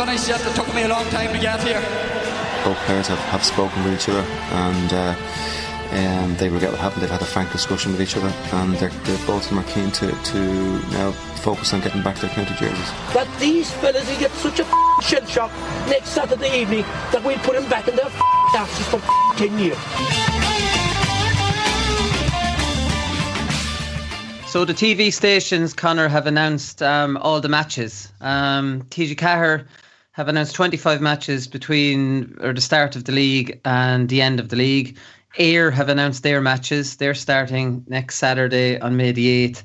Finished yet. It took me a long time to get here. both players have, have spoken with each other and uh, um, they regret what happened. They've had a frank discussion with each other and they're, they're both of them are keen to, to now focus on getting back their county jerseys. that these fellas will get such a f***ing shell shock next Saturday evening that we'll put them back in their f***ing asses for f***ing 10 years. So the TV stations, Connor, have announced um, all the matches. Um, TG4 have announced 25 matches between or the start of the league and the end of the league. Eir have announced their matches. They're starting next Saturday on May the 8th.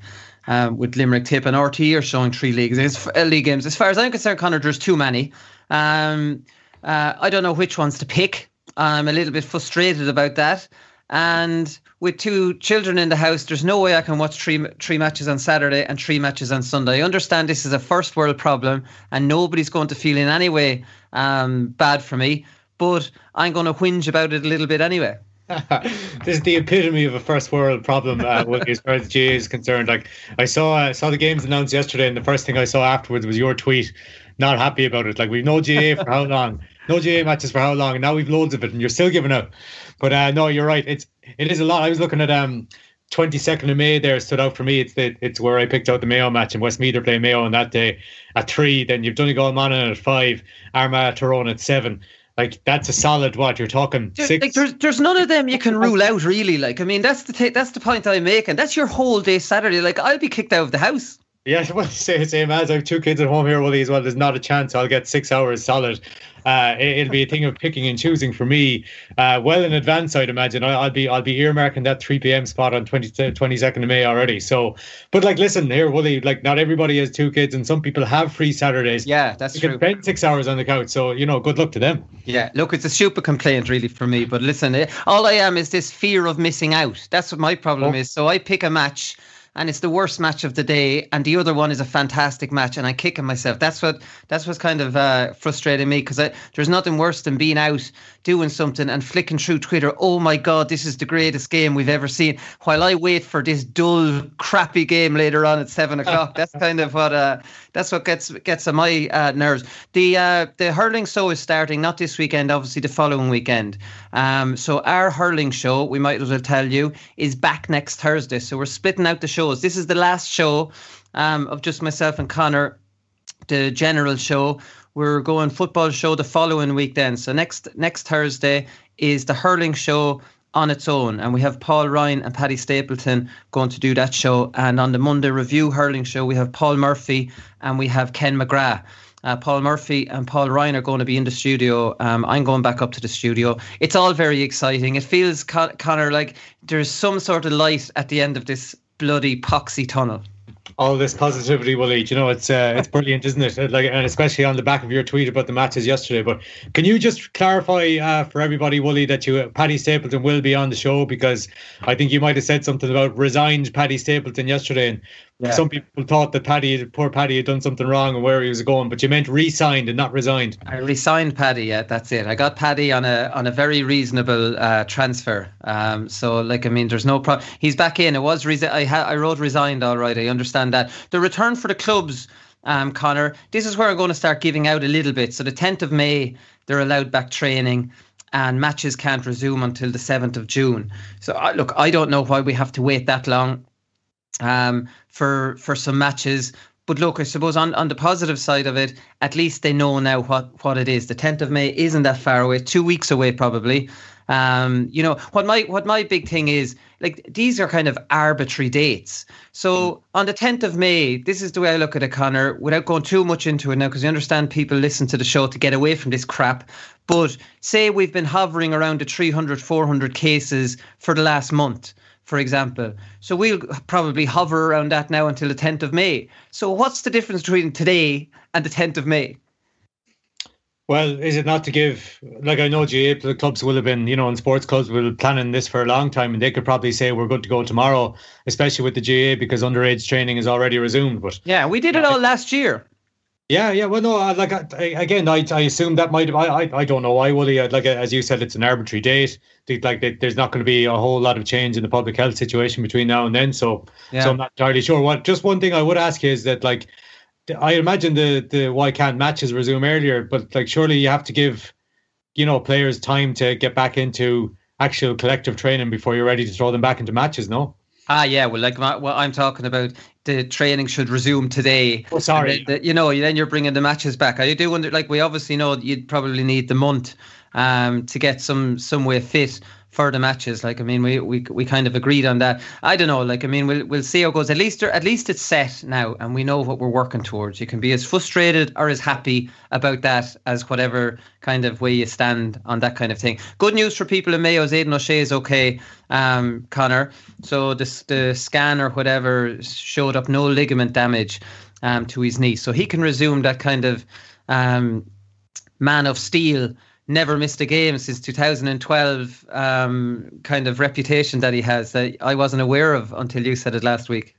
Um, with Limerick Tip and RTÉ are showing three leagues, as, uh, league games. As far as I'm concerned, Connor, there's too many. Um, uh, I don't know which ones to pick. I'm a little bit frustrated about that. And with two children in the house, there's no way I can watch three three matches on Saturday and three matches on Sunday. I understand this is a first world problem, and nobody's going to feel in any way um, bad for me. But I'm going to whinge about it a little bit anyway. this is the epitome of a first world problem uh, as far as GAA is concerned. Like I saw saw the games announced yesterday, and the first thing I saw afterwards was your tweet. Not happy about it. Like we've no GAA for how long? No GAA matches for how long? And now we've loads of it, and you're still giving up. But uh, no, you're right. It's it is a lot. I was looking at um 22nd of May there stood out for me. It's the it's where I picked out the Mayo match and Westmeath are playing Mayo on that day at three. Then you've Donegal Monaghan at five, Armagh Tyrone at seven. Like that's a solid what you're talking There- six. Like there's there's none of them you can rule out really. Like I mean that's the t- that's the point I'm making. That's your whole day Saturday. Like I'll be kicked out of the house. Yeah, well, same, same as I have two kids at home here, Willie, as well. There's not a chance I'll get six hours solid. Uh, it, will be a thing of picking and choosing for me. Uh, well in advance, I'd imagine. I, I'll be I'll be earmarking that 3 p.m. spot on 20, 22nd of May already. So, but like, listen here, Willie. Like, not everybody has two kids, and some people have free Saturdays. Yeah, that's you true. can spend six hours on the couch. So, you know, good luck to them. Yeah, look, it's a stupid complaint really for me. But listen, eh, all I am is this fear of missing out. That's what my problem Oh. is. So I pick a match. And it's the worst match of the day, and the other one is a fantastic match, and I'm kicking myself. That's what that's what's kind of uh, frustrating me because there's nothing worse than being out doing something and flicking through Twitter. Oh my God, this is the greatest game we've ever seen. While I wait for this dull, crappy game later on at seven o'clock. That's kind of what uh, that's what gets gets on my uh, nerves. The uh, the hurling show is starting not this weekend, obviously the following weekend. Um, so our hurling show, we might as well tell you, is back next Thursday. So we're splitting out the shows. This is the last show um, of just myself and Connor the general show. We're going football show the following week then. So next next Thursday is the hurling show on its own, and we have Paul Ryan and Paddy Stapleton going to do that show. And on the Monday review hurling show, we have Paul Murphy and we have Ken McGrath. Uh, Paul Murphy and Paul Ryan are going to be in the studio. Um, I'm going back up to the studio. It's all very exciting. It feels, Con- Connor, like there's some sort of light at the end of this bloody poxy tunnel. all this positivity, Willie. You know, it's uh, it's brilliant, isn't it? Like, and especially on the back of your tweet about the matches yesterday. But can you just clarify uh, for everybody, Willie, that you Paddy Stapleton will be on the show because I think you might have said something about resigned Paddy Stapleton yesterday, and yeah. some people thought that Paddy, poor Paddy, had done something wrong and where he was going, but you meant re-signed and not resigned. I resigned Paddy. Yeah, that's it. I got Paddy on a on a very reasonable uh, transfer. Um, so like I mean, there's no problem. He's back in. It was resi- I ha- I wrote resigned. All right, I understand that. The return for the clubs, um, Connor. This is where I'm going to start giving out a little bit. So the 10th of May, they're allowed back training. And matches can't resume until the 7th of June. So, uh, look, I don't know why we have to wait that long um, for for some matches. But look, I suppose on, on the positive side of it, at least they know now what, what it is. The 10th of May isn't that far away, two weeks away probably. Um, you know what my what my big thing is like these are kind of arbitrary dates. So on the 10th of May, this is the way I look at it, Connor, without going too much into it now, because you understand people listen to the show to get away from this crap. But say we've been hovering around the 300, 400 cases for the last month, for example. So we'll probably hover around that now until the 10th of May. So what's the difference between today and the 10th of May? Well, is it not to give like I know GAA clubs will have been, you know, and sports clubs will be planning this for a long time and they could probably say we're good to go tomorrow, especially with the GAA because underage training is already resumed. But yeah, we did it all last year. Yeah, yeah. Well, no, uh, like uh, I, again, I, I assume that might. I, I, I don't know why. Willie, uh, like as you said, it's an arbitrary date. Like there's not going to be a whole lot of change in the public health situation between now and then. So, yeah. so I'm not entirely sure. What just one thing I would ask is that like I imagine the the why can't matches resume earlier, but like surely you have to give, you know, players time to get back into actual collective training before you're ready to throw them back into matches. No. Ah, yeah. Well, like what I'm talking about, the training should resume today. Oh, sorry. The, the, you know, then you're bringing the matches back. I do wonder, like we obviously know you'd probably need the month um, to get some some way fit for the matches. Like I mean, we we we kind of agreed on that. I don't know. Like I mean, we'll we'll see how it goes. At least at least it's set now, and we know what we're working towards. You can be as frustrated or as happy about that as whatever kind of way you stand on that kind of thing. Good news for people in Mayo is Aidan O'Shea is okay, um, Connor. So the the scan or whatever showed up no ligament damage um, to his knee, so he can resume that kind of um, man of steel never missed a game since 2012 um, kind of reputation that he has that I wasn't aware of until you said it last week.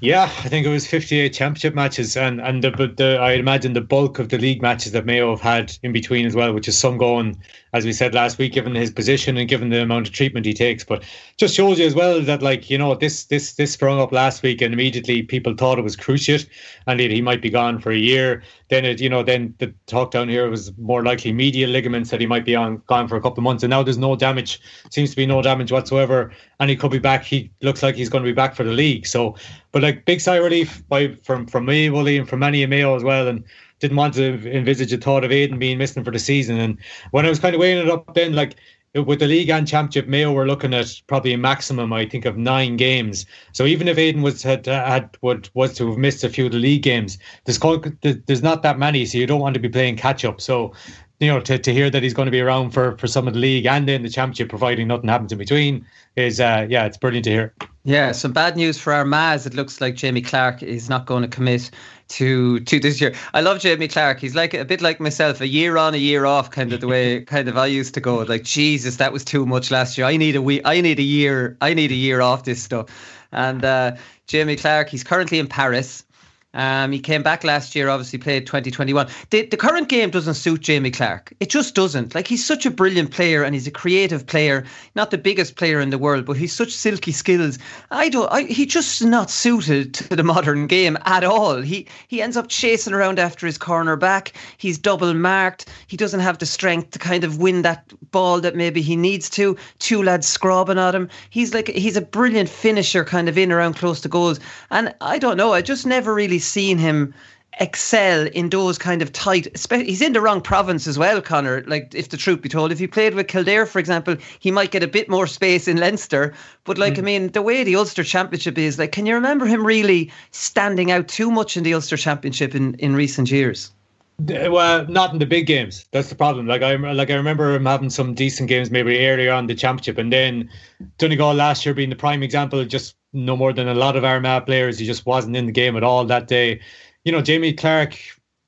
Yeah, I think it was 58 championship matches, and and the, the I imagine the bulk of the league matches that Mayo have had in between as well, which is some going, as we said last week, given his position and given the amount of treatment he takes. But just shows you as well that like you know this this this sprung up last week, and immediately people thought it was cruciate, and he might be gone for a year. Then it you know then the talk down here was more likely medial ligaments that he might be on gone for a couple of months, and now there's no damage, seems to be no damage whatsoever, and he could be back. He looks like he's going to be back for the league. So but like big sigh relief by from from me, Willie, and from many in Mayo as well. And didn't want to envisage a thought of Aidan being missing for the season. And when I was kind of weighing it up, then like with the league and championship, Mayo were looking at probably a maximum, I think, of nine games. So even if Aidan was had uh, had would was to have missed a few of the league games, there's there's not that many, so you don't want to be playing catch up. So you know, to, to hear that he's going to be around for, for some of the league and in the championship, providing nothing happens in between, is uh, yeah, it's brilliant to hear. Yeah, some bad news for Armagh. It looks like Jamie Clarke is not going to commit to to this year. I love Jamie Clarke. He's like a bit like myself, a year on, a year off, kind of the way kind of I used to go. Like Jesus, that was too much last year. I need a week. I need a year. I need a year off this stuff. And uh, Jamie Clarke, he's currently in Paris. Um, he came back last year, obviously played 2021. The, the current game doesn't suit Jamie Clarke. It just doesn't. Like, he's such a brilliant player and he's a creative player, not the biggest player in the world, but he's such silky skills. I don't, I, he just not suited to the modern game at all. He, he ends up chasing around after his corner back. He's double marked. He doesn't have the strength to kind of win that ball that maybe he needs to. Two lads scrubbing at him. He's like, he's a brilliant finisher kind of in around close to goals. And I don't know, I just never really seen him excel in those kind of tight. He's in the wrong province as well, Connor. Like, if the truth be told, if he played with Kildare, for example, he might get a bit more space in Leinster. But like, mm. I mean, the way the Ulster Championship is, like, can you remember him really standing out too much in the Ulster Championship in in recent years? Well, not in the big games. That's the problem. Like I like I remember him having some decent games maybe earlier on the championship, and then Donegal last year being the prime example, just no more than a lot of Armagh players. He just wasn't in the game at all that day. You know, Jamie Clarke,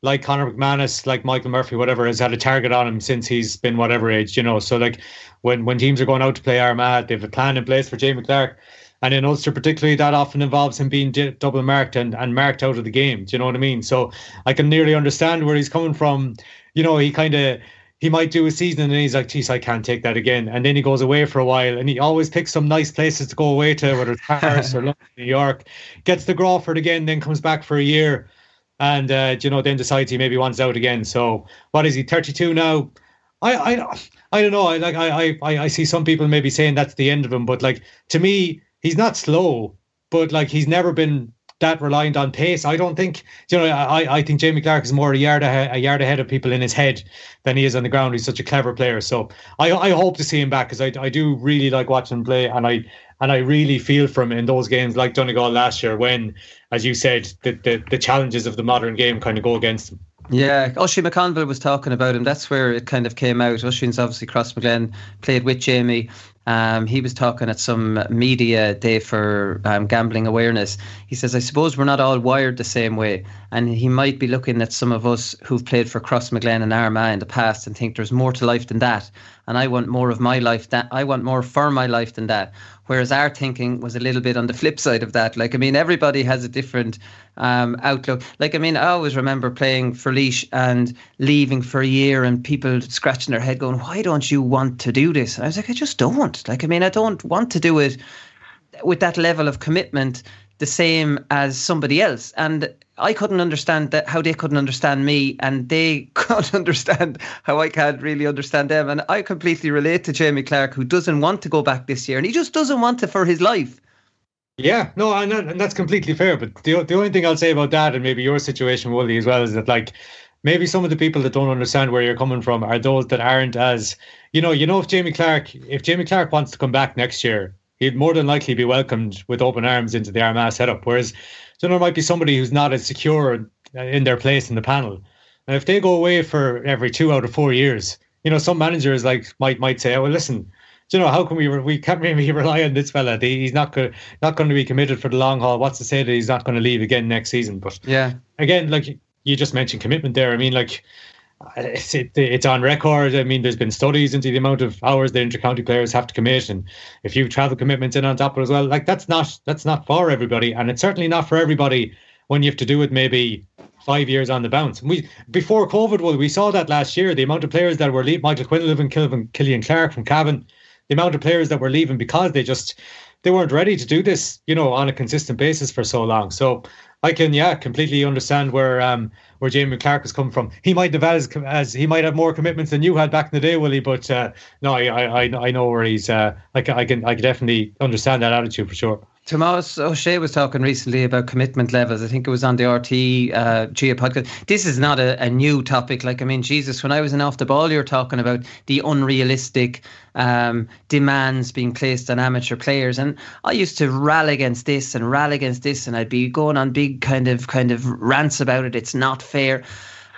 like Conor McManus, like Michael Murphy, whatever, has had a target on him since he's been whatever age, you know. So like when when teams are going out to play Armagh, they have a plan in place for Jamie Clarke. And in Ulster, particularly, that often involves him being double marked and, and marked out of the game. Do you know what I mean? So I can nearly understand where he's coming from. You know, he kind of he might do a season and then he's like, geez, I can't take that again. And then he goes away for a while and he always picks some nice places to go away to, whether it's Paris or London, New York, gets the Crawford again, then comes back for a year and, uh, you know, then decides he maybe wants out again. So what is he, 32 now? I, I, I don't know. I like, I, I, I see some people maybe saying that's the end of him, but like, to me, he's not slow, but like, he's never been that reliant on pace. I don't think you know. I, I think Jamie Clarke is more a yard ahead, a yard ahead of people in his head than he is on the ground. He's such a clever player. So I, I hope to see him back because I, I do really like watching him play, and I and I really feel for him in those games like Donegal last year when, as you said, the the, the challenges of the modern game kind of go against him. Yeah, Oisin McConville was talking about him. That's where it kind of came out. Oisin's obviously Crossmaglen, played with Jamie. Um, he was talking at some media day for um, gambling awareness. He says, I suppose we're not all wired the same way. And he might be looking at some of us who've played for Cross Crossmaglen and Armagh in the past and think there's more to life than that. And I want more of my life that I want more for my life than that. Whereas our thinking was a little bit on the flip side of that. Like, I mean, everybody has a different um, outlook. Like, I mean, I always remember playing for Laois and leaving for a year and people scratching their head going, why don't you want to do this? I was like, I just don't. Like, I mean, I don't want to do it with that level of commitment the same as somebody else. And I couldn't understand that how they couldn't understand me, and they can't understand how I can't really understand them. And I completely relate to Jamie Clarke, who doesn't want to go back this year, and he just doesn't want to for his life. Yeah, no, and, and that's completely fair. But the the only thing I'll say about that, and maybe your situation, Wooly, as well, is that like maybe some of the people that don't understand where you're coming from are those that aren't as you know, you know, if Jamie Clarke, if Jamie Clarke wants to come back next year, he'd more than likely be welcomed with open arms into the Armagh setup. Whereas so there might be somebody who's not as secure uh, in their place in the panel. And if they go away for every two out of four years, you know, some managers like might might say, "Oh, well, listen, you know, how can we we can't really rely on this fella? He's not going not going to be committed for the long haul. What's to say that he's not going to leave again next season? But yeah, again, like you just mentioned commitment there. I mean, like it's it, it's on record. I mean, there's been studies into the amount of hours the intercounty players have to commit, and if you travel commitments in on top of it as well, like that's not that's not for everybody, and it's certainly not for everybody when you have to do it maybe five years on the bounce. we before COVID, well, we saw that last year. The amount of players that were leaving, Michael Quinlivan, Killian, Killian Clarke from Cavan, the amount of players that were leaving because they just they weren't ready to do this, you know, on a consistent basis for so long. So I can, yeah, completely understand where um where Jamie Clarke has come from. He might have as, as he might have more commitments than you had back in the day, Willie. But uh, no, I, I I know where he's. Uh, I I can I can definitely understand that attitude for sure. Tomás Ó Sé was talking recently about commitment levels. I think it was on the RTÉ uh, GAA podcast. This is not a, a, new topic. Like, I mean, Jesus, when I was in Off the Ball, you were talking about the unrealistic um, demands being placed on amateur players. And I used to rally against this and rally against this, and I'd be going on big kind of kind of rants about it. It's not fair.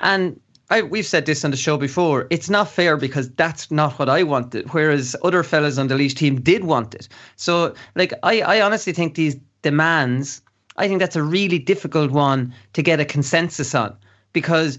And I, we've said this on the show before. It's not fair because that's not what I wanted, whereas other fellas on the Laois team did want it. So, like, I, I honestly think these demands, I think that's a really difficult one to get a consensus on. Because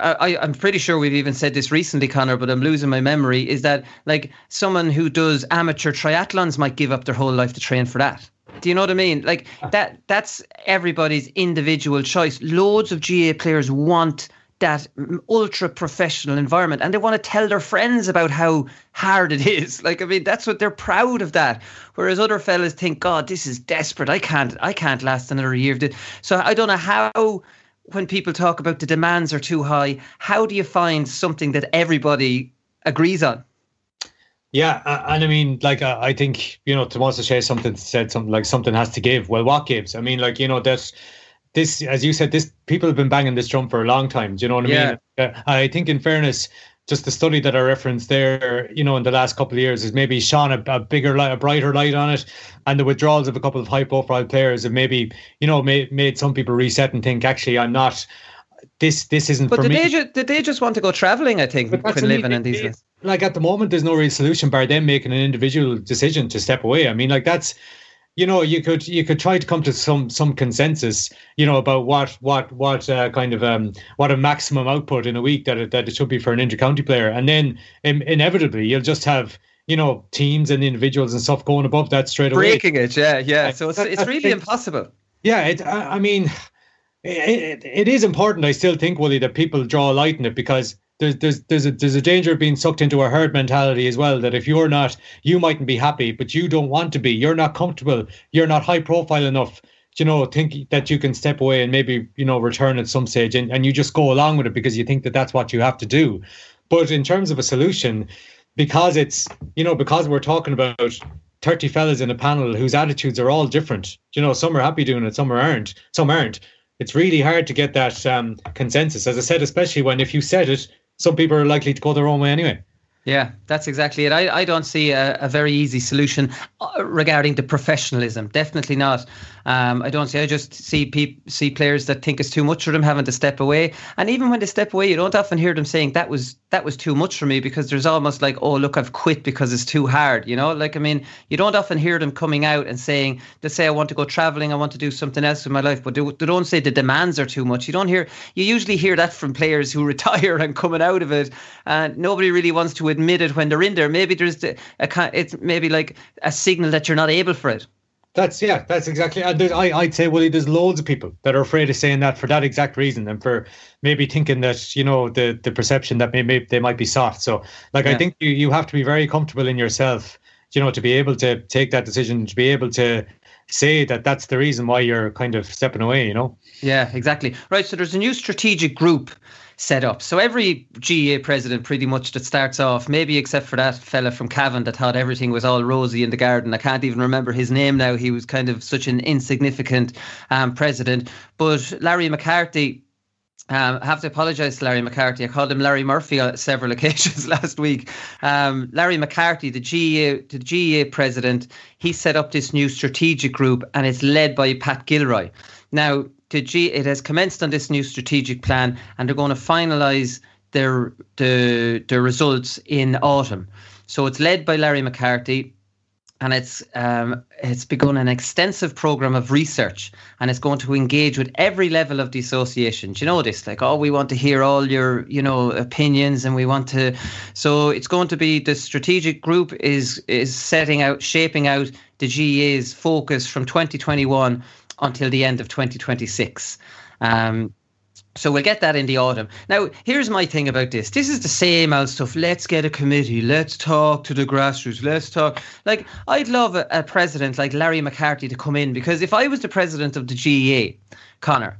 uh, I, I'm pretty sure we've even said this recently, Connor, but I'm losing my memory. Is that like someone who does amateur triathlons might give up their whole life to train for that? Do you know what I mean? Like that that's everybody's individual choice. Loads of GAA players want that ultra professional environment and they want to tell their friends about how hard it is. Like i mean that's what they're proud of that. Whereas other fellas think god this is desperate. I can't i can't last another year. Of this so i don't know how when people talk about the demands are too high how do you find something that everybody agrees on? Yeah, and I mean, like, I think you know, Tomás Ó Sé something said something like something has to give. Well, what gives? I mean, like, you know, that this, as you said, this people have been banging this drum for a long time. Do you know what I yeah. mean? Uh, I think, in fairness, just the study that I referenced there, you know, in the last couple of years, has maybe shone a, a bigger light, a brighter light on it, and the withdrawals of a couple of high-profile players have maybe, you know, made made some people reset and think, actually, I'm not. This this isn't but for did me. They ju- did they just want to go traveling? I think when living in these. Days. Like at the moment, there's no real solution bar them making an individual decision to step away. I mean, like that's you know you could you could try to come to some some consensus you know about what what what uh, kind of um what a maximum output in a week that it, that it should be for an intercounty player. And then in, inevitably you'll just have you know teams and individuals and stuff going above that straight away. Breaking it yeah yeah. So it's, it's really impossible. Yeah it, I mean it, it is important I still think Willie that people draw a light in it because there's there's there's a there's a danger of being sucked into a herd mentality as well. That if you're not, you mightn't be happy, but you don't want to be. You're not comfortable. You're not high profile enough. You know, think that you can step away and maybe you know return at some stage, and, and you just go along with it because you think that that's what you have to do. But in terms of a solution, because it's you know because we're talking about 30 fellas in a panel whose attitudes are all different. You know, some are happy doing it, some aren't, some aren't. It's really hard to get that um, consensus. As I said, especially when if you said it, some people are likely to go their own way anyway. Yeah, that's exactly it. I, I don't see a, a very easy solution uh, regarding the professionalism. Definitely not. Um, I don't see. I just see pe- see players that think it's too much for them having to step away. And even when they step away, you don't often hear them saying that was that was too much for me because there's almost like, oh look, I've quit because it's too hard. You know, like I mean, you don't often hear them coming out and saying they say I want to go traveling, I want to do something else with my life, but they, they don't say the demands are too much. You don't hear. You usually hear that from players who retire and coming out of it, and nobody really wants to admit it when they're in there. Maybe there's a, a it's maybe like a signal that you're not able for it. That's yeah, that's exactly. Uh, I, I'd say, Willie, there's loads of people that are afraid of saying that for that exact reason, and for maybe thinking that you know the the perception that maybe they might be soft. So, like, yeah. I think you you have to be very comfortable in yourself, you know, to be able to take that decision, to be able to say that that's the reason why you're kind of stepping away. You know. Yeah, exactly. Right. So there's a new strategic group set up. So every GAA president, pretty much, that starts off, maybe except for that fella from Cavan that thought everything was all rosy in the garden. I can't even remember his name now. He was kind of such an insignificant um, president. But Larry McCarthy. Um, I have to apologise to Larry McCarthy. I called him Larry Murphy on several occasions last week. Um, Larry McCarthy, the GAA, the GAA president, he set up this new strategic group and it's led by Pat Gilroy. Now, to G, it has commenced on this new strategic plan, and they're going to finalise their the the results in autumn. So it's led by Larry McCarthy, and it's um, it's begun an extensive program of research, and it's going to engage with every level of the association. Do you know this? Like, oh, we want to hear all your you know opinions, and we want to. So it's going to be the strategic group is is setting out, shaping out the GAA's focus from 2021 until the end of 2026. Um, so we'll get that in the autumn. Now, here's my thing about this. This is the same old stuff. Let's get a committee. Let's talk to the grassroots. Let's talk. Like, I'd love a, a president like Larry McCarthy to come in because if I was the president of the GAA, Connor,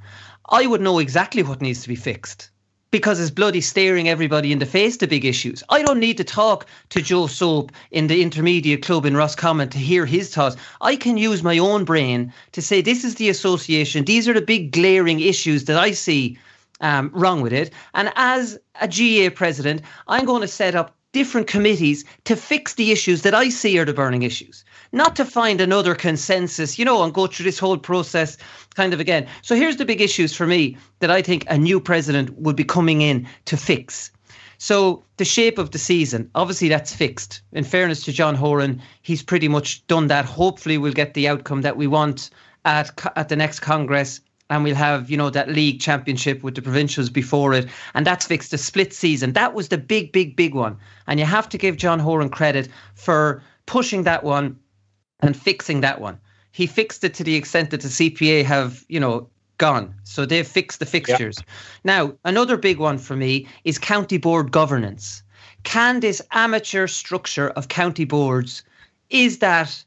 I would know exactly what needs to be fixed because it's bloody staring everybody in the face the big issues. I don't need to talk to Joe Soap in the intermediate club in Roscommon to hear his thoughts. I can use my own brain to say this is the association. These are the big glaring issues that I see um, wrong with it. And as a GAA president, I'm going to set up different committees to fix the issues that I see are the burning issues, not to find another consensus, you know, and go through this whole process kind of again. So here's the big issues for me that I think a new president would be coming in to fix. So the shape of the season, obviously that's fixed. In fairness to John Horan, he's pretty much done that. Hopefully we'll get the outcome that we want at at the next Congress and we'll have you know that league championship with the provincials before it and that's fixed the split season. That was the big big big one. And you have to give john horan credit for pushing that one and fixing that one. He fixed it to the extent that the cpa have you know gone. So they've fixed the fixtures. Yep. now another big one for me is county board governance. Can this amateur structure of county boards is that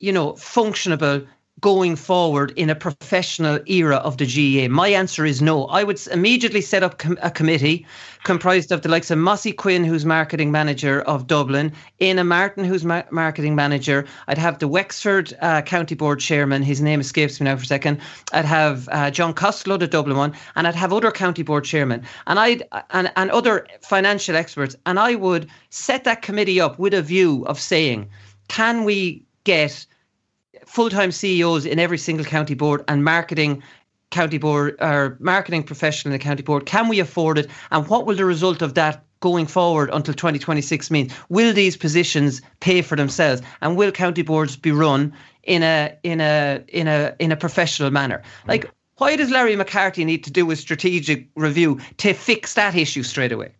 you know functionable going forward in a professional era of the GAA? My answer is no. I would immediately set up com- a committee comprised of the likes of Mossy Quinn, who's marketing manager of Dublin, Éanna Martin, who's ma- marketing manager. I'd have the Wexford uh, County Board chairman, his name escapes me now for a second. I'd have uh, John Costello, the Dublin one, and I'd have other county board chairmen and I'd and, and other financial experts. And I would set that committee up with a view of saying, can we get full-time CEOs in every single county board and marketing county board or marketing professional in the county board? Can we afford it? And what will the result of that going forward until 2026 mean? Will these positions pay for themselves, and will county boards be run in a in a in a in a professional manner? Like, why does Larry McCarthy need to do a strategic review to fix that issue straight away?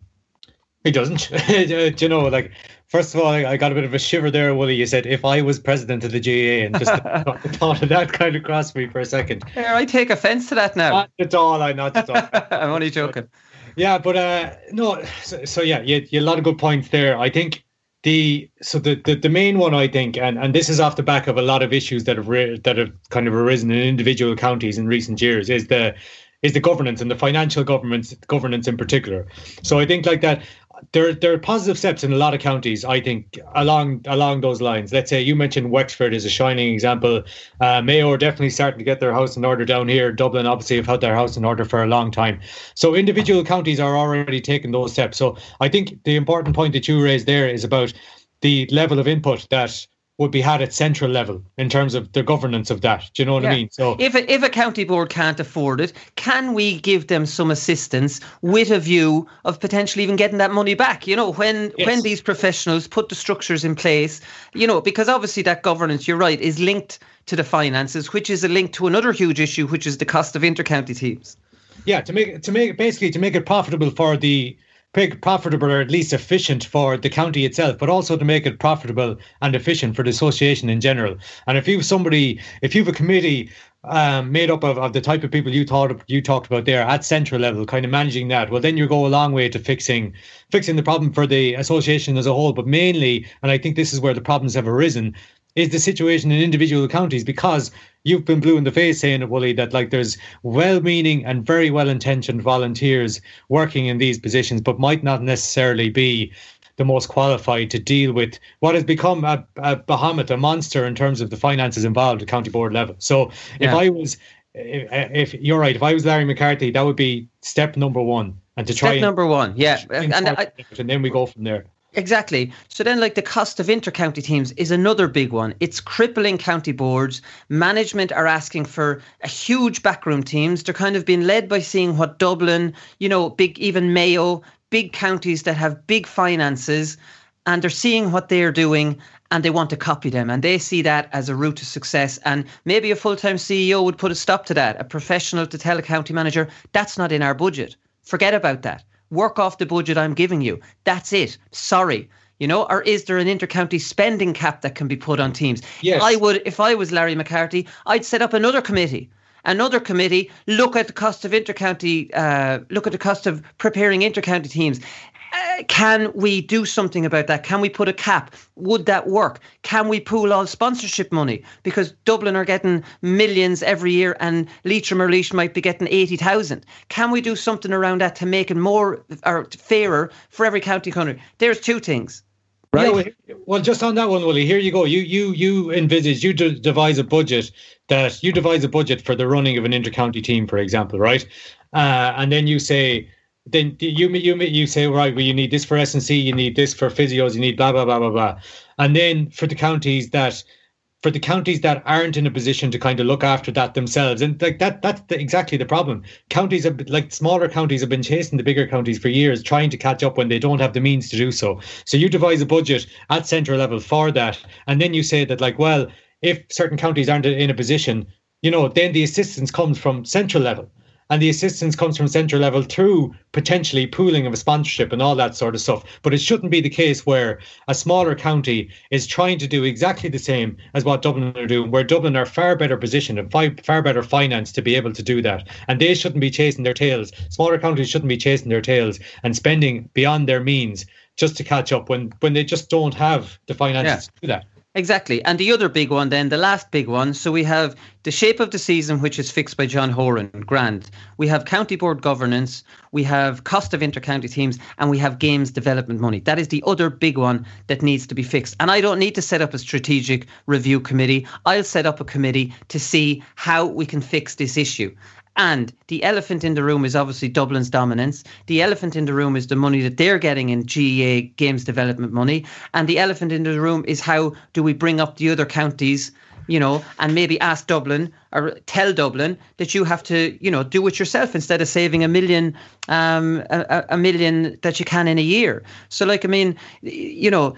He doesn't. do you know, like First of all, I got a bit of a shiver there, Willie. You said if I was president of the GAA, and just the thought of that kind of crossed me for a second. Yeah, I take offence to that now. Not at all. I'm not at all. I'm only joking. Yeah, but uh, no. So, so yeah, you, you a lot of good points there. I think the so the, the the main one I think, and and this is off the back of a lot of issues that have re- that have kind of arisen in individual counties in recent years, is the is the governance and the financial governance governance in particular. So I think like that there there are positive steps in a lot of counties. I think along along those lines. Let's say you mentioned Wexford is a shining example. Uh, Mayo are definitely starting to get their house in order down here. Dublin obviously have had their house in order for a long time. So individual counties are already taking those steps. So I think the important point that you raised there is about the level of input that would be had at central level in terms of the governance of that. Do you know what yeah. I mean? So if a, if a county board can't afford it, can we give them some assistance with a view of potentially even getting that money back? You know, when yes. when these professionals put the structures in place, you know, because obviously that governance, you're right, is linked to the finances, which is a link to another huge issue, which is the cost of intercounty teams. Yeah, to make to make basically to make it profitable for the profitable or at least efficient for the county itself, but also to make it profitable and efficient for the association in general. And if you've somebody, if you've a committee um, made up of, of the type of people you thought you talked about there at central level, kind of managing that, well, then you go a long way to fixing fixing the problem for the association as a whole. But mainly, and I think this is where the problems have arisen, is the situation in individual counties because you've been blue in the face saying it, Wooly, that like there's well-meaning and very well-intentioned volunteers working in these positions, but might not necessarily be the most qualified to deal with what has become a, a behemoth, a monster in terms of the finances involved at county board level. So yeah. if I was, if, if, you're right, if I was Larry McCarthy, that would be step number one, and to try step number one, yeah, and, and, I, and then we go from there. Exactly. So then, like the cost of inter-county teams is another big one. It's crippling county boards. Management are asking for a huge backroom teams. They're kind of being led by seeing what Dublin, you know, big even Mayo, big counties that have big finances, and they're seeing what they're doing and they want to copy them and they see that as a route to success and maybe a full-time ceo would put a stop to that a professional to tell a county manager that's not in our budget forget about that work off the budget I'm giving you. That's it. Sorry. You know, or is there an intercounty spending cap that can be put on teams? Yes. I would, if I was Larry McCarthy, I'd set up another committee another committee look at the cost of intercounty uh, look at the cost of preparing intercounty teams uh, can we do something about that? Can we put a cap? Would that work? Can we pool all sponsorship money? Because Dublin are getting millions every year and Leitrim or Laois might be getting 80,000. Can we do something around that to make it more or fairer for every county country? There's two things. Right. Yeah, well, just on that one, Willie. Here you go. You you you envisage you de- devise a budget that you devise a budget for the running of an intercounty team, for example, right? Uh, and then you say then you you you say right well you need this for S&C you need this for physios you need blah blah blah blah blah. And then for the counties that for the counties that aren't in a position to kind of look after that themselves and like that that's the, exactly the problem. Counties have like smaller counties have been chasing the bigger counties for years trying to catch up when they don't have the means to do so. So you devise a budget at central level for that and then you say that like well if certain counties aren't in a position you know then the assistance comes from central level and the assistance comes from central level through potentially pooling of a sponsorship and all that sort of stuff. But it shouldn't be the case where a smaller county is trying to do exactly the same as what Dublin are doing, where Dublin are far better positioned and far, far better financed to be able to do that. And they shouldn't be chasing their tails. Smaller counties shouldn't be chasing their tails and spending beyond their means just to catch up when when they just don't have the finances yeah. to do that. Exactly. And the other big one, then, the last big one. So we have the shape of the season, which is fixed by John Horan, grand. We have county board governance, we have cost of intercounty teams, and we have games development money. That is the other big one that needs to be fixed. And I don't need to set up a strategic review committee. I'll set up a committee to see how we can fix this issue. And the elephant in the room is obviously Dublin's dominance. The elephant in the room is the money that they're getting in GAA games development money. And the elephant in the room is how do we bring up the other counties you know, and maybe ask Dublin or tell Dublin that you have to, you know, do it yourself instead of saving a million, um, a, a million that you can in a year. So, like, I mean, you know,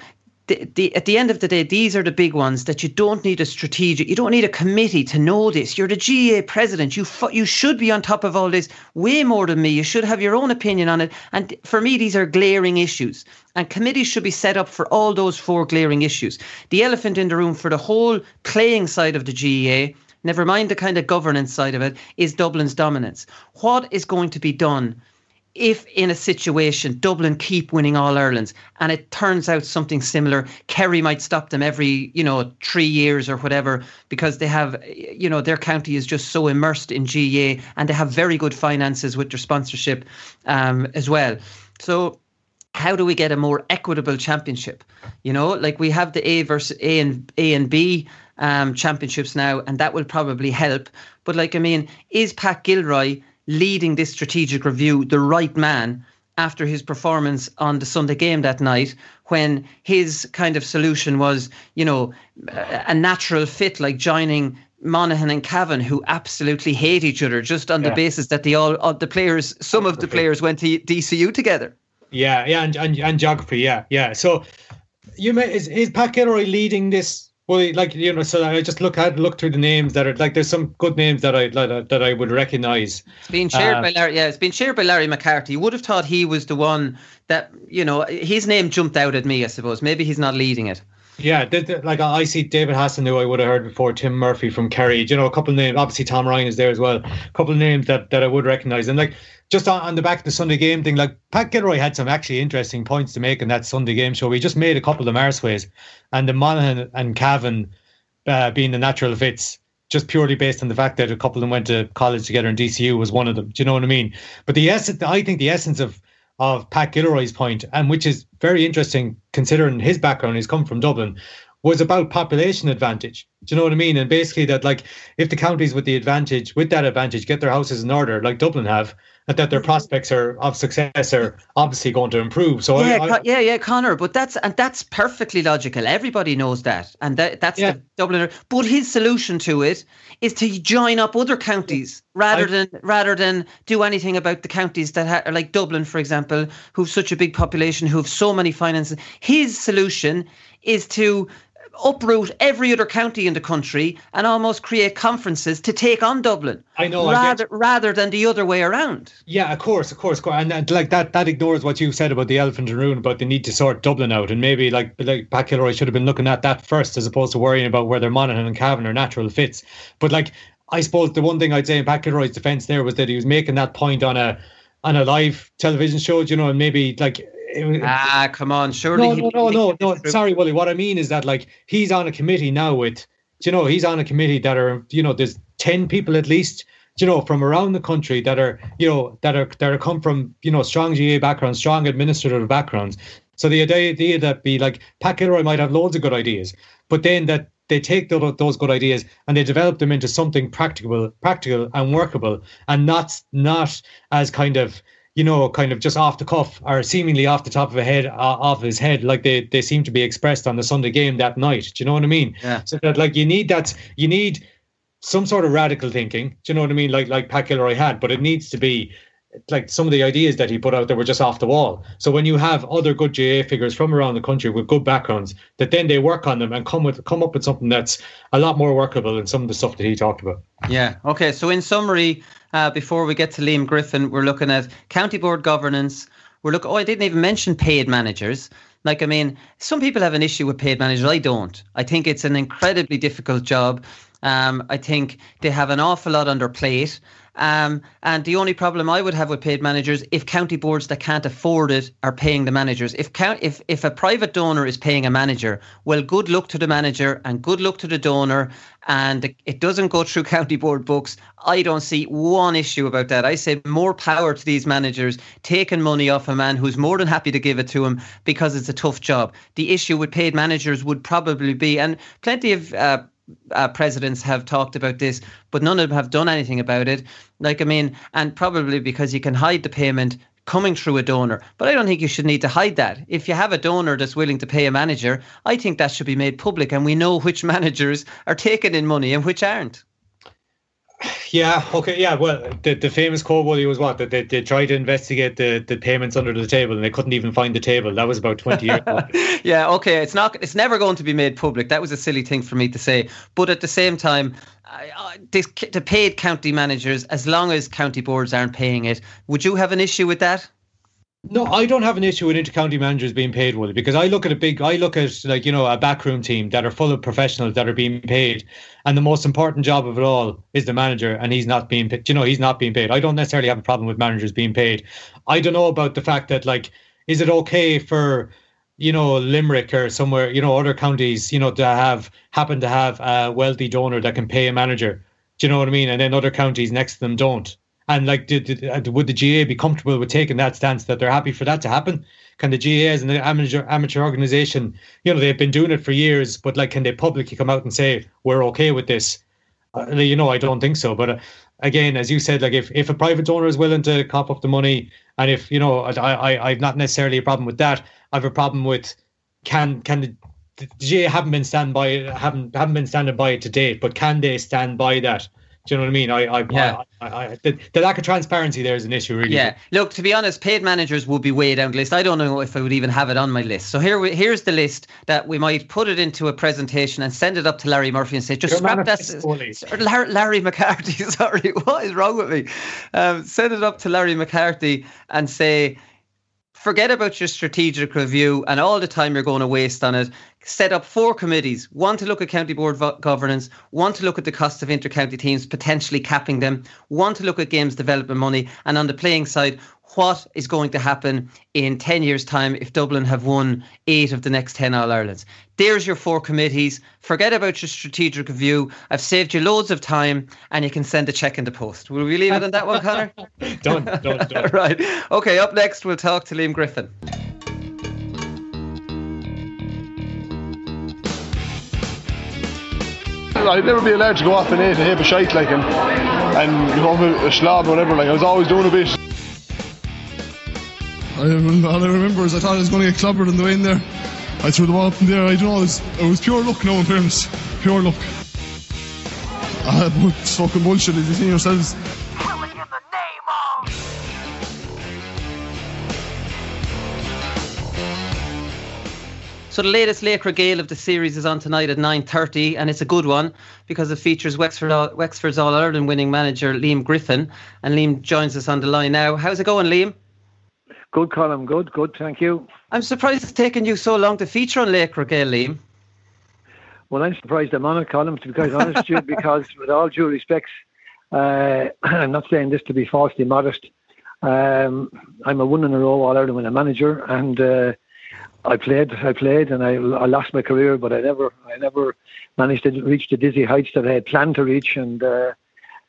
the, at the end of the day, these are the big ones that you don't need a strategic, you don't need a committee to know this. You're the GAA president. You you should be on top of all this way more than me. You should have your own opinion on it. And for me, these are glaring issues. And committees should be set up for all those four glaring issues. The elephant in the room for the whole playing side of the GAA never mind the kind of governance side of it, is Dublin's dominance. What is going to be done? If in a situation Dublin keep winning all Irelands and it turns out something similar, Kerry might stop them every, you know, three years or whatever because they have, you know, their county is just so immersed in GAA and they have very good finances with their sponsorship um, as well. So how do we get a more equitable championship? You know, like we have the A versus A and A and B um, championships now, and that will probably help. But like, I mean, is Pat Gilroy leading this strategic review the right man after his performance on the Sunday game that night when his kind of solution was, you know, a natural fit like joining Monaghan and Cavan, who absolutely hate each other just on yeah. the basis that they all, all the players, some of the players went to DCU together. Yeah, yeah, and, and, and geography, yeah, yeah. So you may is, is Pat Gilroy leading this well, like you know, so I just look at look through the names that are like there's some good names that I that, that I would recognise. It's been shared uh, by Larry. Yeah, it's been shared by Larry McCarthy. You would have thought he was the one that you know his name jumped out at me. I suppose maybe he's not leading it. Yeah, like I see David Hassan, who I would have heard before, Tim Murphy from Kerry. You know, a couple of names. Obviously, Tom Ryan is there as well. A couple of names that, that I would recognise. And like just on, on the back of the Sunday game thing, like Pat Gilroy had some actually interesting points to make in that Sunday game show. We just made a couple of Marseways, and the Monaghan and Cavan uh, being the natural fits just purely based on the fact that a couple of them went to college together in DCU was one of them. Do you know what I mean? But the essence, I think the essence of of Pat Gilroy's point, and which is very interesting considering his background, he's come from Dublin, was about population advantage. Do you know what I mean? And basically that like if the counties with the advantage, with that advantage, get their houses in order, like Dublin have, and that their mm-hmm. prospects are of success are obviously going to improve. So yeah, I, I, yeah, yeah, Connor. But that's and that's perfectly logical. Everybody knows that, and that, that's yeah. the Dubliner. But his solution to it is to join up other counties rather I, than rather than do anything about the counties that ha- are like Dublin, for example, who've such a big population, who have so many finances. His solution is to uproot every other county in the country and almost create conferences to take on Dublin. I know, rather I rather than the other way around. Yeah, of course, of course, and, and like that that ignores what you said about the elephant in the room about the need to sort Dublin out, and maybe like like Pat Gilroy should have been looking at that first as opposed to worrying about whether Monaghan and Cavan are natural fits. But like, I suppose the one thing I'd say in Pat Gilroy's defence there was that he was making that point on a on a live television show, you know, and maybe like ah, come on, surely. No, no, no, no, no. Sorry, Willie. What I mean is that like he's on a committee now with, you know, he's on a committee that are, you know, there's ten people at least, you know, from around the country that are, you know, that are that are come from, you know, strong GAA backgrounds, strong administrative backgrounds. So the idea that be like Pat Gilroy might have loads of good ideas, but then that they take those good ideas and they develop them into something practical, practical and workable, and not not as kind of you know, kind of just off the cuff or seemingly off the top of a head, uh, off his head, like they, they seem to be expressed on the Sunday game that night. Do you know what I mean? Yeah. So that like you need that, you need some sort of radical thinking. Do you know what I mean? Like like Pat Gilroy had, but it needs to be like some of the ideas that he put out there were just off the wall. So when you have other good GAA figures from around the country with good backgrounds, that then they work on them and come with come up with something that's a lot more workable than some of the stuff that he talked about. Yeah. Okay. So in summary, uh, before we get to Liam Griffin, we're looking at county board governance. We're looking. Oh, I didn't even mention paid managers. Like, I mean, some people have an issue with paid managers. I don't. I think it's an incredibly difficult job. Um, I think they have an awful lot on their plate. Um, and the only problem I would have with paid managers, if county boards that can't afford it are paying the managers, if count, if if a private donor is paying a manager, well, good luck to the manager and good luck to the donor, and it doesn't go through county board books. I don't see one issue about that. I say more power to these managers taking money off a man who's more than happy to give it to him because it's a tough job. The issue with paid managers would probably be, and plenty of uh, uh, presidents have talked about this, but none of them have done anything about it. Like, I mean, and probably because you can hide the payment coming through a donor. But I don't think you should need to hide that. If you have a donor that's willing to pay a manager, I think that should be made public and we know which managers are taking in money and which aren't. Yeah, okay, yeah. Well, the, the famous quote was what? That they, they tried to investigate the, the payments under the table and they couldn't even find the table. That was about 20 years ago. yeah, okay. It's not it's never going to be made public. That was a silly thing for me to say. But at the same time, the paid county managers, as long as county boards aren't paying it, would you have an issue with that? No, I don't have an issue with intercounty managers being paid well because I look at a big, I look at like you know a backroom team that are full of professionals that are being paid, and the most important job of it all is the manager, and he's not being. You know, he's not being paid. I don't necessarily have a problem with managers being paid. I don't know about the fact that like, is it okay for you know Limerick or somewhere, you know, other counties, you know, to have happen to have a wealthy donor that can pay a manager. Do you know what I mean? And then other counties next to them don't. And like, did, did, would the GAA be comfortable with taking that stance that they're happy for that to happen? Can the GAA as an amateur amateur organization, you know, they've been doing it for years, but like, can they publicly come out and say we're okay with this? Uh, you know, I don't think so. But uh, again, as you said, like if, if a private donor is willing to cop up the money, and if you know, I I I've not necessarily a problem with that. I have a problem with can can the, the GAA haven't been stand by haven't haven't been standing by it to date, but can they stand by that? Do you know what I mean? I, I, yeah. I, I, the, the, lack of transparency there is an issue, really. Yeah. Look, to be honest, paid managers would be way down the list. I don't know if I would even have it on my list. So here, we, here's the list that we might put it into a presentation and send it up to Larry Murphy and say, just Your scrap that. Larry, Larry, McCarthy, sorry, what is wrong with me? Um, send it up to Larry McCarthy and say, forget about your strategic review and all the time you're going to waste on it. Set up four committees one to look at county board vo- governance, one to look at the cost of inter-county teams, potentially capping them, one to look at games development money, and on the playing side, what is going to happen in 10 years' time if Dublin have won eight of the next 10 All Irelands. There's your four committees. Forget about your strategic review. I've saved you loads of time and you can send a check in the post. Will we leave it on that one, Conor? done, done, done. right. Okay, up next, we'll talk to Liam Griffin. I'd never be allowed to go off and eat a heap of shite like and and become a, a slob or whatever. Like I was always doing a bit. I, all I remember is I thought I was going to get clobbered on the way in there. I threw the ball up in there. I don't know. It was, it was pure luck, no, in fairness. Pure luck. Ah, but fucking bullshit, as you see yourselves. So the latest Laochra Gael of the series is on tonight at 9.30 and it's a good one because it features Wexford, Wexford's All-Ireland winning manager Liam Griffin and Liam joins us on the line now. How's it going Liam? Good, Colin. Good, good. Thank you. I'm surprised it's taken you so long to feature on Laochra Gael, Liam. Well, I'm surprised I'm on it, Colin, to be quite honest with you, because with all due respects, uh, I'm not saying this to be falsely modest. Um, I'm a one in a row All Ireland winning manager, and uh, I played, I played, and I, I lost my career, but I never, I never managed to reach the dizzy heights that I had planned to reach. And uh,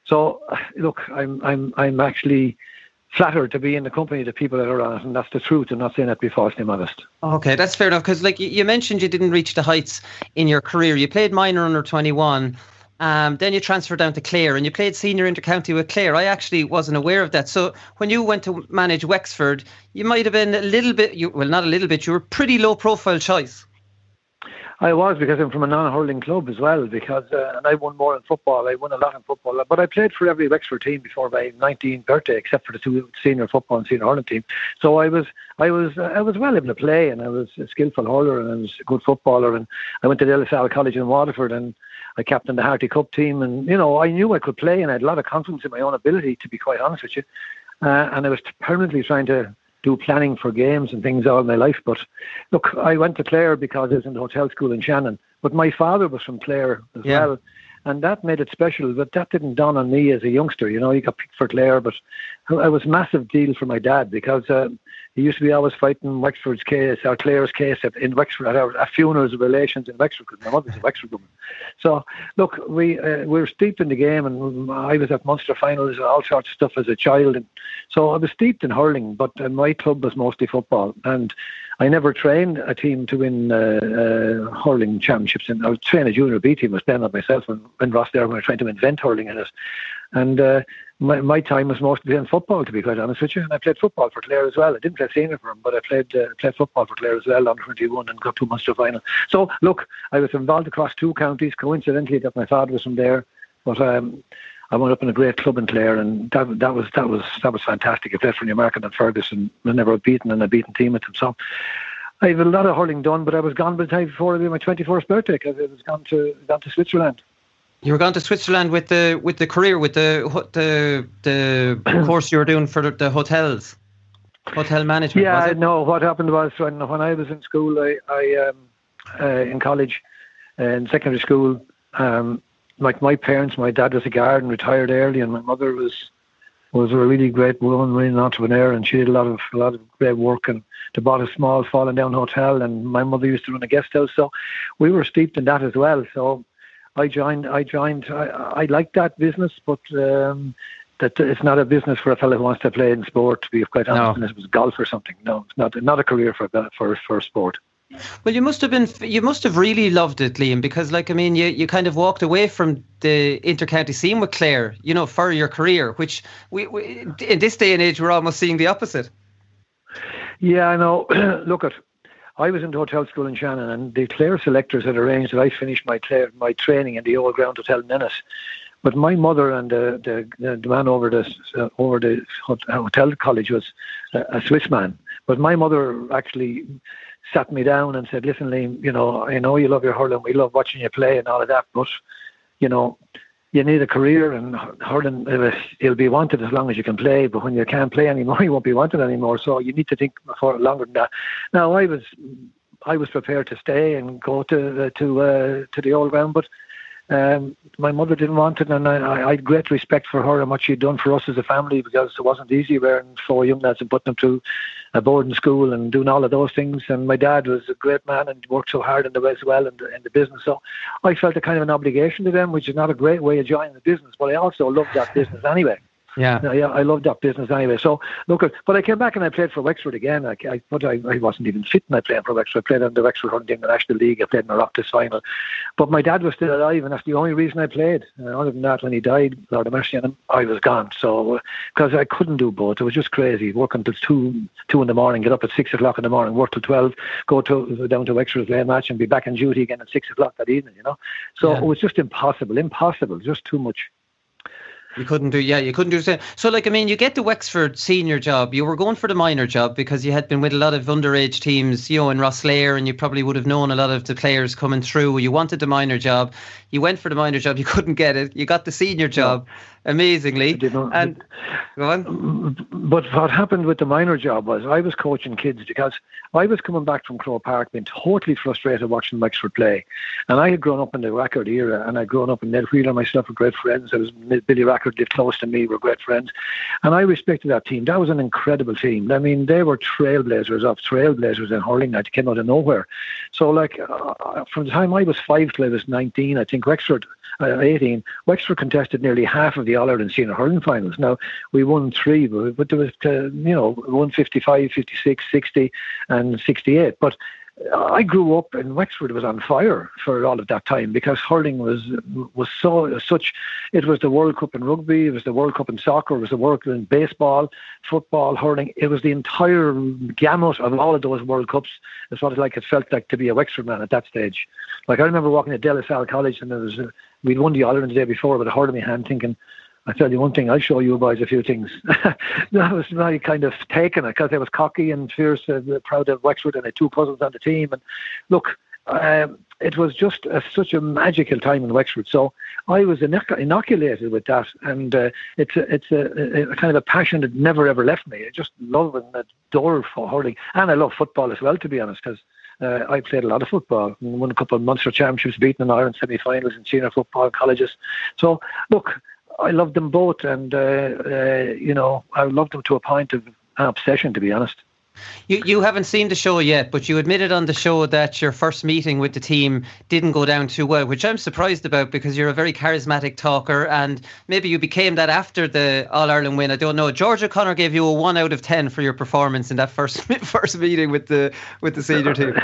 so, look, I'm, I'm, I'm actually flattered to be in the company of the people that are on it, and that's the truth. I'm not saying that to be falsely modest. Okay, that's fair enough. Because, like you mentioned, you didn't reach the heights in your career. You played minor under 21. Um, then you transferred down to Clare and you played senior intercounty with Clare. I actually wasn't aware of that. So when you went to manage Wexford, you might have been a little bit, you, well, not a little bit, you were pretty low profile choice. I was because I'm from a non-hurling club as well. Because uh, and I won more in football. I won a lot in football, but I played for every Wexford team before my 19th birthday, except for the two senior football and senior hurling team. So I was, I was, uh, I was well able to play, and I was a skillful hurler, and I was a good footballer. And I went to the LSL College in Waterford, and I captained the Harty Cup team, and you know I knew I could play, and I had a lot of confidence in my own ability. To be quite honest with you, uh, and I was permanently trying to do planning for games and things all my life. But look, I went to Clare because I was in the hotel school in Shannon. But my father was from Clare as yeah. well. And that made it special, but that didn't dawn on me as a youngster. You know, he got picked for Clare, but it was a massive deal for my dad because uh, he used to be always fighting Wexford's case or Clare's case in Wexford at, our, at funerals of relations in Wexford my mother's a Wexford woman. So look, we uh, we were steeped in the game, and I was at Munster finals and all sorts of stuff as a child, and so I was steeped in hurling. But uh, my club was mostly football, and I never trained a team to win uh, uh, hurling championships. And I was training a junior B team. Was playing that myself when, when Ross there we were trying to invent hurling in it. And uh, my, my time was mostly in football, to be quite honest with you. And I played football for Clare as well. I didn't play senior for him, but I played uh, played football for Clare as well, under 21, and got two Munster final. So, look, I was involved across two counties. Coincidentally, that my father was from there. But um, I wound up in a great club in Clare, and that that was that was that was fantastic. I played for Newmarket-on-Fergus. I never beaten and a beaten team with them. So I have a lot of hurling done, but I was gone by the time before my twenty first birthday I was gone to gone to Switzerland. You were gone to Switzerland with the with the career with the the the course you were doing for the hotels, hotel management. Yeah, no. What happened was when when I was in school, I, I um, uh, in college, uh, in secondary school, um, like my parents, my dad was a guard and retired early, and my mother was was a really great woman, really an entrepreneur, and she did a lot of a lot of great work. And they bought a small falling down hotel, and my mother used to run a guest house, so we were steeped in that as well. So I joined. I joined. I, I liked that business, but. Um, that it's not a business for a fellow who wants to play in sport. To be quite honest, no. it was golf or something. No, it's not not a career for for for sport. Well, you must have been, you must have really loved it, Liam, because, like, I mean, you, you kind of walked away from the intercounty scene with Clare, you know, for your career, which we, we in this day and age, we're almost seeing the opposite. Yeah, I know. Look at, I was in hotel school in Shannon, and the Clare selectors had arranged that I finished my Clare, my training in the old ground hotel in But my mother and the the, the man over the uh, over the hotel college was a Swiss man. But my mother actually sat me down and said, "Listen, Liam, you know, I know you love your hurling. We love watching you play and all of that, but you know, you need a career and hurling. You'll be wanted as long as you can play, but when you can't play anymore, you won't be wanted anymore. So you need to think for longer than that." Now, I was, I was prepared to stay and go to to uh, to the old ground, but um, my mother didn't want it, and I, I had great respect for her and what she'd done for us as a family because it wasn't easy wearing four young lads and putting them through a boarding school and doing all of those things. And my dad was a great man and worked so hard in the as well in the, in the business. So I felt a kind of an obligation to them, which is not a great way of joining the business, but I also loved that business anyway. Yeah. yeah, I loved that business anyway. So look, but I came back and I played for Wexford again. I, I but I, I wasn't even fit when I played for Wexford. I played in the Wexford Hunting the National League. I played in the Oireachtas final. But my dad was still alive, and that's the only reason I played. Uh, other than that, when he died, Lord have mercy on him, I was gone. So because uh, I couldn't do both, it was just crazy. Work until two two in the morning, get up at six o'clock in the morning, work till twelve, go to down to Wexford play a match, and be back on duty again at six o'clock that evening. You know, so yeah. it was just impossible, impossible, just too much. You couldn't do, yeah, you couldn't do so. So, like, I mean, you get the Wexford senior job. You were going for the minor job because you had been with a lot of underage teams, you know, in Rosslare, and you probably would have known a lot of the players coming through. You wanted the minor job. You went for the minor job. You couldn't get it. You got the senior job. No amazingly. and go on. But what happened with the minor job was I was coaching kids because I was coming back from Croke Park being totally frustrated watching Wexford play. And I had grown up in the Rackard era and I'd grown up in Ned Wheeler myself were great friends. I was Billy Rackard lived close to me, were great friends. And I respected that team. That was an incredible team. I mean, they were trailblazers of trailblazers in hurling that came out of nowhere. So like uh, from the time I was five till I was 19, I think Wexford uh, 18, Wexford contested nearly half of the All Ireland senior hurling finals. Now, we won three, but, but there was, uh, you know, 155, 56, 60, and 68. But I grew up and Wexford was on fire for all of that time because hurling was was so such. It was the World Cup in rugby, it was the World Cup in soccer, it was the World Cup in baseball, football, hurling. It was the entire gamut of all of those World Cups. That's what it like. It felt like to be a Wexford man at that stage. Like I remember walking to De La Salle College and there was a, we'd won the Ireland the day before, but a heard in my hand thinking, I tell you one thing, I'll show you boys a few things. that was my kind of taking it because I was cocky and fierce, and proud of Wexford, and I had two cousins on the team. And look, um, it was just a, such a magical time in Wexford. So I was inoculated with that, and uh, it's a, it's a, a, kind of a passion that never ever left me. I just love and adore for hurling, and I love football as well, to be honest, because uh, I played a lot of football, won a couple of Munster championships, beaten in Ireland semi-finals in senior football colleges. So look, I loved them both, and uh, uh, you know, I loved them to a point of obsession, to be honest. You you haven't seen the show yet, but you admitted on the show that your first meeting with the team didn't go down too well, which I'm surprised about because you're a very charismatic talker, and maybe you became that after the All Ireland win. I don't know. George O'Connor gave you a one out of ten for your performance in that first first meeting with the with the senior team.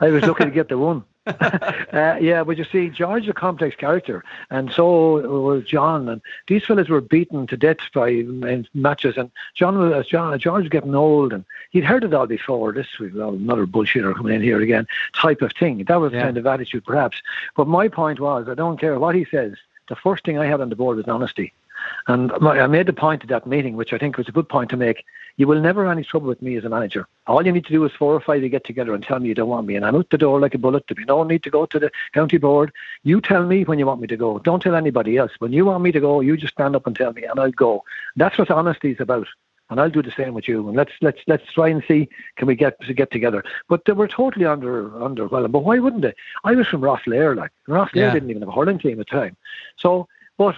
I was lucky to get the one. uh, yeah, but you see, George is a complex character, and so was John. And these fellas were beaten to death by in matches. And John was John, George was getting old, and he'd heard it all before. This was another bullshitter coming in here again, type of thing. That was yeah. kind of attitude, perhaps. But my point was, I don't care what he says. The first thing I had on the board was honesty. And I made the point at that meeting, which I think was a good point to make. You will never have any trouble with me as a manager. All you need to do is four or five you get together and tell me you don't want me, and I'm out the door like a bullet. There'll be no need to go to the county board. You tell me when you want me to go. Don't tell anybody else. When you want me to go, you just stand up and tell me, and I'll go. That's what honesty is about and I'll do the same with you. And let's let's let's try and see can we get to get together. But they were totally under underwhelmed. But why wouldn't they? I was from Rosslare, like Rosslare yeah. didn't even have a hurling team at the time. So, but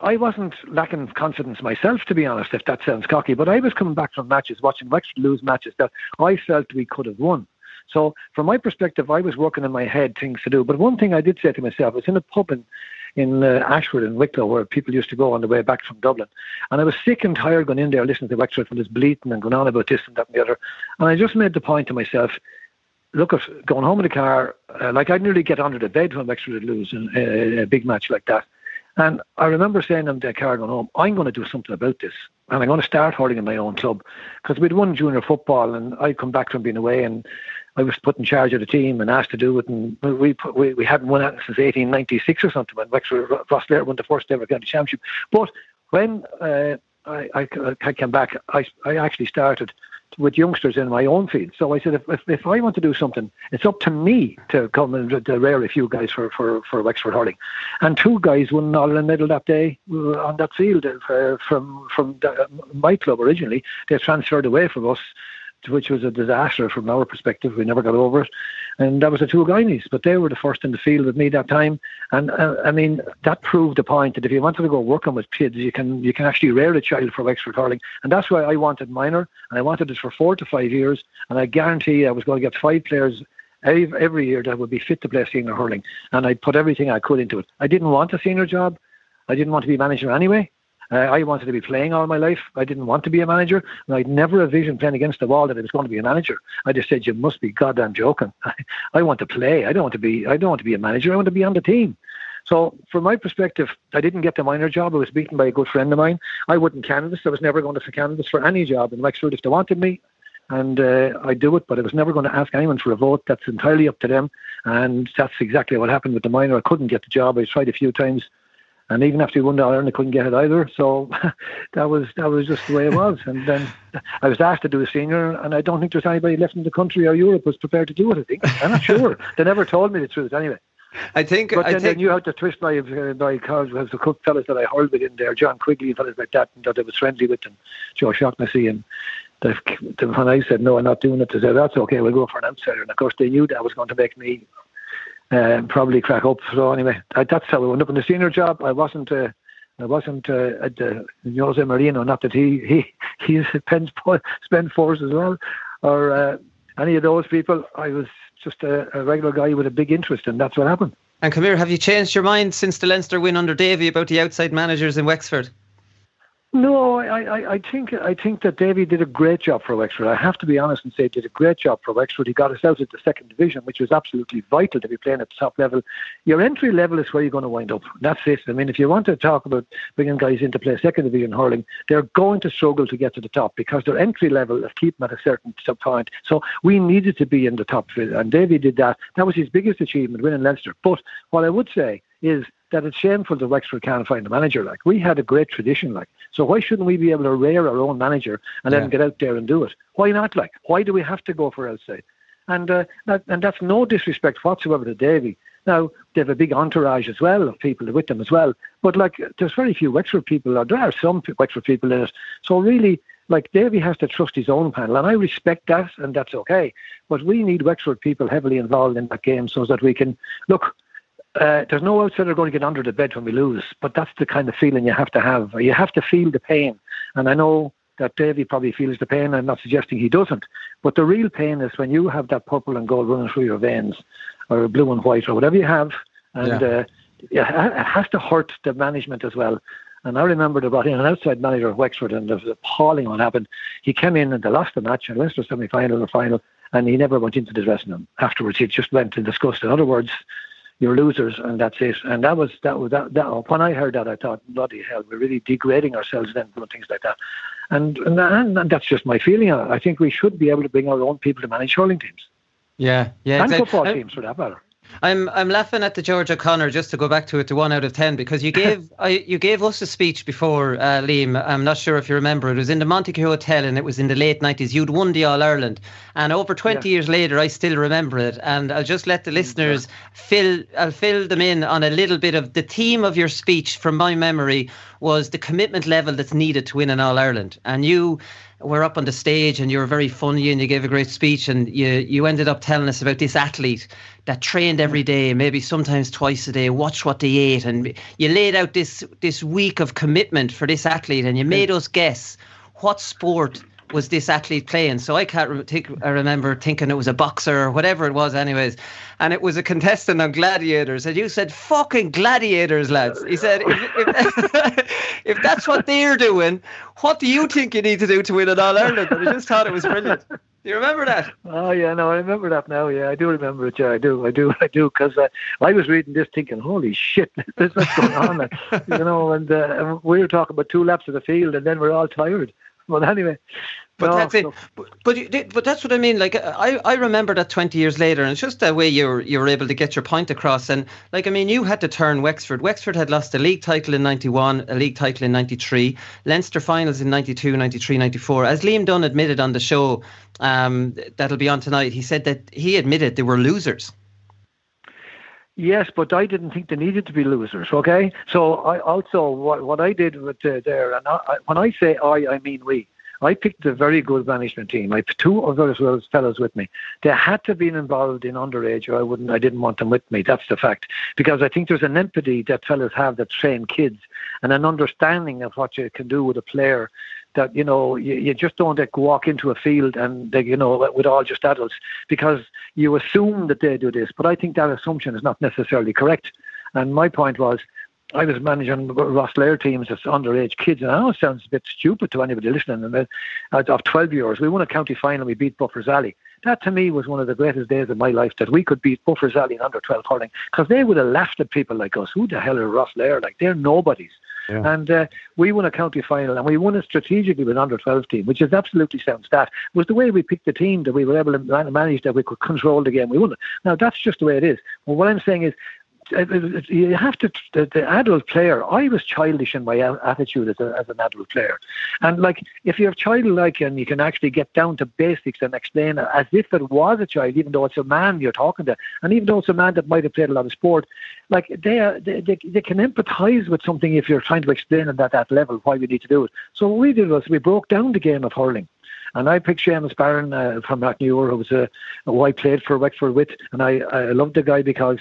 I wasn't lacking confidence myself, to be honest, if that sounds cocky, but I was coming back from matches, watching Wexford lose matches that I felt we could have won. So, from my perspective, I was working in my head things to do. But one thing I did say to myself, I was in a pub in, in uh, Ashford in Wicklow where people used to go on the way back from Dublin. And I was sick and tired going in there listening to Wexford this bleating and going on about this and that and the other. And I just made the point to myself, look at going home in the car, uh, like I'd nearly get under the bed when Wexford would lose in uh, a big match like that. And I remember saying in the car going home, I'm going to do something about this. And I'm going to start hurling in my own club. Because we'd won junior football and I'd come back from being away and I was put in charge of the team and asked to do it. And we put, we, we hadn't won it since 1896 or something when Wexford Rosslare won the first ever county championship. But when uh, I, I, I came back, I, I actually started with youngsters in my own field. So I said, if, if, if, I want to do something, it's up to me to come and to rear a few guys for, for, for Wexford hurling. And two guys won an All-Ireland medal that day uh, on that field uh, from from the, my club originally. They transferred away from us which was a disaster from our perspective. We never got over it. And that was the two Guineys, but they were the first in the field with me that time. And uh, I mean, that proved the point that if you wanted to go working with kids, you can you can actually rear a child for Wexford hurling. And that's why I wanted minor, and I wanted it for four to five years. And I guarantee I was going to get five players every, every year that would be fit to play senior hurling. And I put everything I could into it. I didn't want a senior job. I didn't want to be manager anyway. Uh, I wanted to be playing all my life. I didn't want to be a manager. And I'd never envisioned playing against the wall that I was going to be a manager. I just said, "You must be goddamn joking. I want to play. I don't want to be. I don't want to be a manager. I want to be on the team." So, from my perspective, I didn't get the minor job. I was beaten by a good friend of mine. I wouldn't canvass. I was never going to canvass for any job in Wexford if they wanted me. And uh, I do it, but I was never going to ask anyone for a vote. That's entirely up to them. And that's exactly what happened with the minor. I couldn't get the job. I tried a few times and even after he won the Ireland, I couldn't get it either. So that was that was just the way it was. And then I was asked to do a senior, and I don't think there's anybody left in the country or Europe was prepared to do it. I think I'm not sure. they never told me the truth anyway. I think. But I then think, they knew how to twist my uh, my cards. As the cook fellas that I hurled with in there, John Quigley and fellas like that, and that I was friendly with, and Joe Shaughnessy and. The, the, when I said no, I'm not doing it, they said that's okay. We'll go for an outsider, and of course they knew that was going to make me um, probably crack up. So anyway, that's how I went up in the senior job. I wasn't. Uh, I wasn't uh, at uh, José Mourinho. Not that he he he spends spend force as well, or uh, any of those people. I was just a, a, regular guy with a big interest, and that's what happened. And come have you changed your mind since the Leinster win under Davy about the outside managers in Wexford? No, I, I, I think I think that Davy did a great job for Wexford. I have to be honest and say he did a great job for Wexford. He got us out of the second division, which was absolutely vital to be playing at the top level. Your entry level is where you're going to wind up. That's it. I mean, if you want to talk about bringing guys in to play second division hurling, they're going to struggle to get to the top because their entry level is keep at a certain point. So we needed to be in the top, and Davy did that. That was his biggest achievement, winning Leinster. But what I would say is that it's shameful that Wexford can't find a manager. Like we had a great tradition, like so why shouldn't we be able to rear our own manager and yeah. let him get out there and do it? Why not? Like why do we have to go for outside? And uh, that, and that's no disrespect whatsoever to Davy. Now they have a big entourage as well of people with them as well. But like there's very few Wexford people, or there are some Wexford people in it. So really, like Davy has to trust his own panel, and I respect that, and that's okay. But we need Wexford people heavily involved in that game so that we can look uh, there's no outsider going to get under the bed when we lose, but that's the kind of feeling you have to have. You have to feel the pain. And I know that Davy probably feels the pain. I'm not suggesting he doesn't. But the real pain is when you have that purple and gold running through your veins, or blue and white, or whatever you have. And yeah. uh, it has to hurt the management as well. And I remember they brought in an outside manager of Wexford, and there was appalling what happened. He came in and they lost the match, and Leinster semi final or final, and he never went into the dressing room afterwards. He just went and discussed. In other words, you're losers, and that's it. And that was that was that. that when I heard that, I thought, bloody hell, we're really degrading ourselves then doing things like that. And and, and that's just my feeling. I think we should be able to bring our own people to manage hurling teams. Yeah, yeah, and exactly. football teams for that matter. I'm I'm laughing at the George O'Connor just to go back to it to one out of ten because you gave I, you gave us a speech before uh, Liam. I'm not sure if you remember. It was in the Montague Hotel and it was in the late nineties. You'd won the All Ireland, and over twenty yeah. years later, I still remember it. And I'll just let the listeners fill I'll fill them in on a little bit of the theme of your speech from my memory was the commitment level that's needed to win an All Ireland, and you were up on the stage and you were very funny and you gave a great speech and you you ended up telling us about this athlete that trained every day, maybe sometimes twice a day, watch what they ate, and you laid out this this week of commitment for this athlete, and you made us guess what sport was this athlete playing. So I can't re- think, I remember thinking it was a boxer or whatever it was, anyways. And it was a contestant on Gladiators. And you said, fucking Gladiators, lads. He said, if, if, if that's what they're doing, what do you think you need to do to win an All Ireland? And I just thought it was brilliant. Do you remember that? Oh yeah, no, I remember that now. Yeah, I do remember it. Yeah, I do, I do, I do. Because uh, I was reading this, thinking, "Holy shit, this is what's going on," you know. And, uh, we were talking about two laps of the field, and then we're all tired. But anyway, but no, that's it. But, but but that's what I mean. Like I, I remember that twenty years later, and it's just the way you were you were able to get your point across. And like I mean, you had to turn Wexford. Wexford had lost a league title in ninety one, a league title in ninety three, Leinster finals in 92, 93, 94. As Liam Dunne admitted on the show, um, that'll be on tonight. He said that he admitted they were losers. Yes, but I didn't think they needed to be losers. Okay, so I also what what I did with uh, there, and I, when I say I, I mean we. I picked a very good management team. I two of those fellows with me. They had to be involved in underage, or I wouldn't. I didn't want them with me. That's the fact. Because I think there's an empathy that fellows have that train kids, and an understanding of what you can do with a player. That you know, you, you just don't like, walk into a field and they, you know with all just adults because you assume that they do this. But I think that assumption is not necessarily correct. And my point was I was managing Rosslare teams as underage kids, and I know it sounds a bit stupid to anybody listening. And of 12 years, we won a county final, we beat Buffers Alley. That to me was one of the greatest days of my life that we could beat Buffers Alley in under 12 hurling because they would have laughed at people like us. Who the hell are Rosslare? Like they're nobodies. Yeah. And uh, we won a county final, and we won it strategically with an under 12 team, which is absolutely sound stat. It was the way we picked the team that we were able to manage that we could control the game. We won it. Now that's just the way it is. What I'm saying is Uh, uh, uh, you have to the, the, adult player. I was childish in my attitude as, a, as an adult player, and like if you're childlike and you can actually get down to basics and explain as if it was a child, even though it's a man you're talking to, and even though it's a man that might have played a lot of sport, like they are, they, they, they can empathise with something if you're trying to explain it at that level why we need to do it. So what we did was we broke down the game of hurling. And I picked Seamus Barron uh, from Rathnure, who was a, who I played for Wexford with, and I, I loved the guy because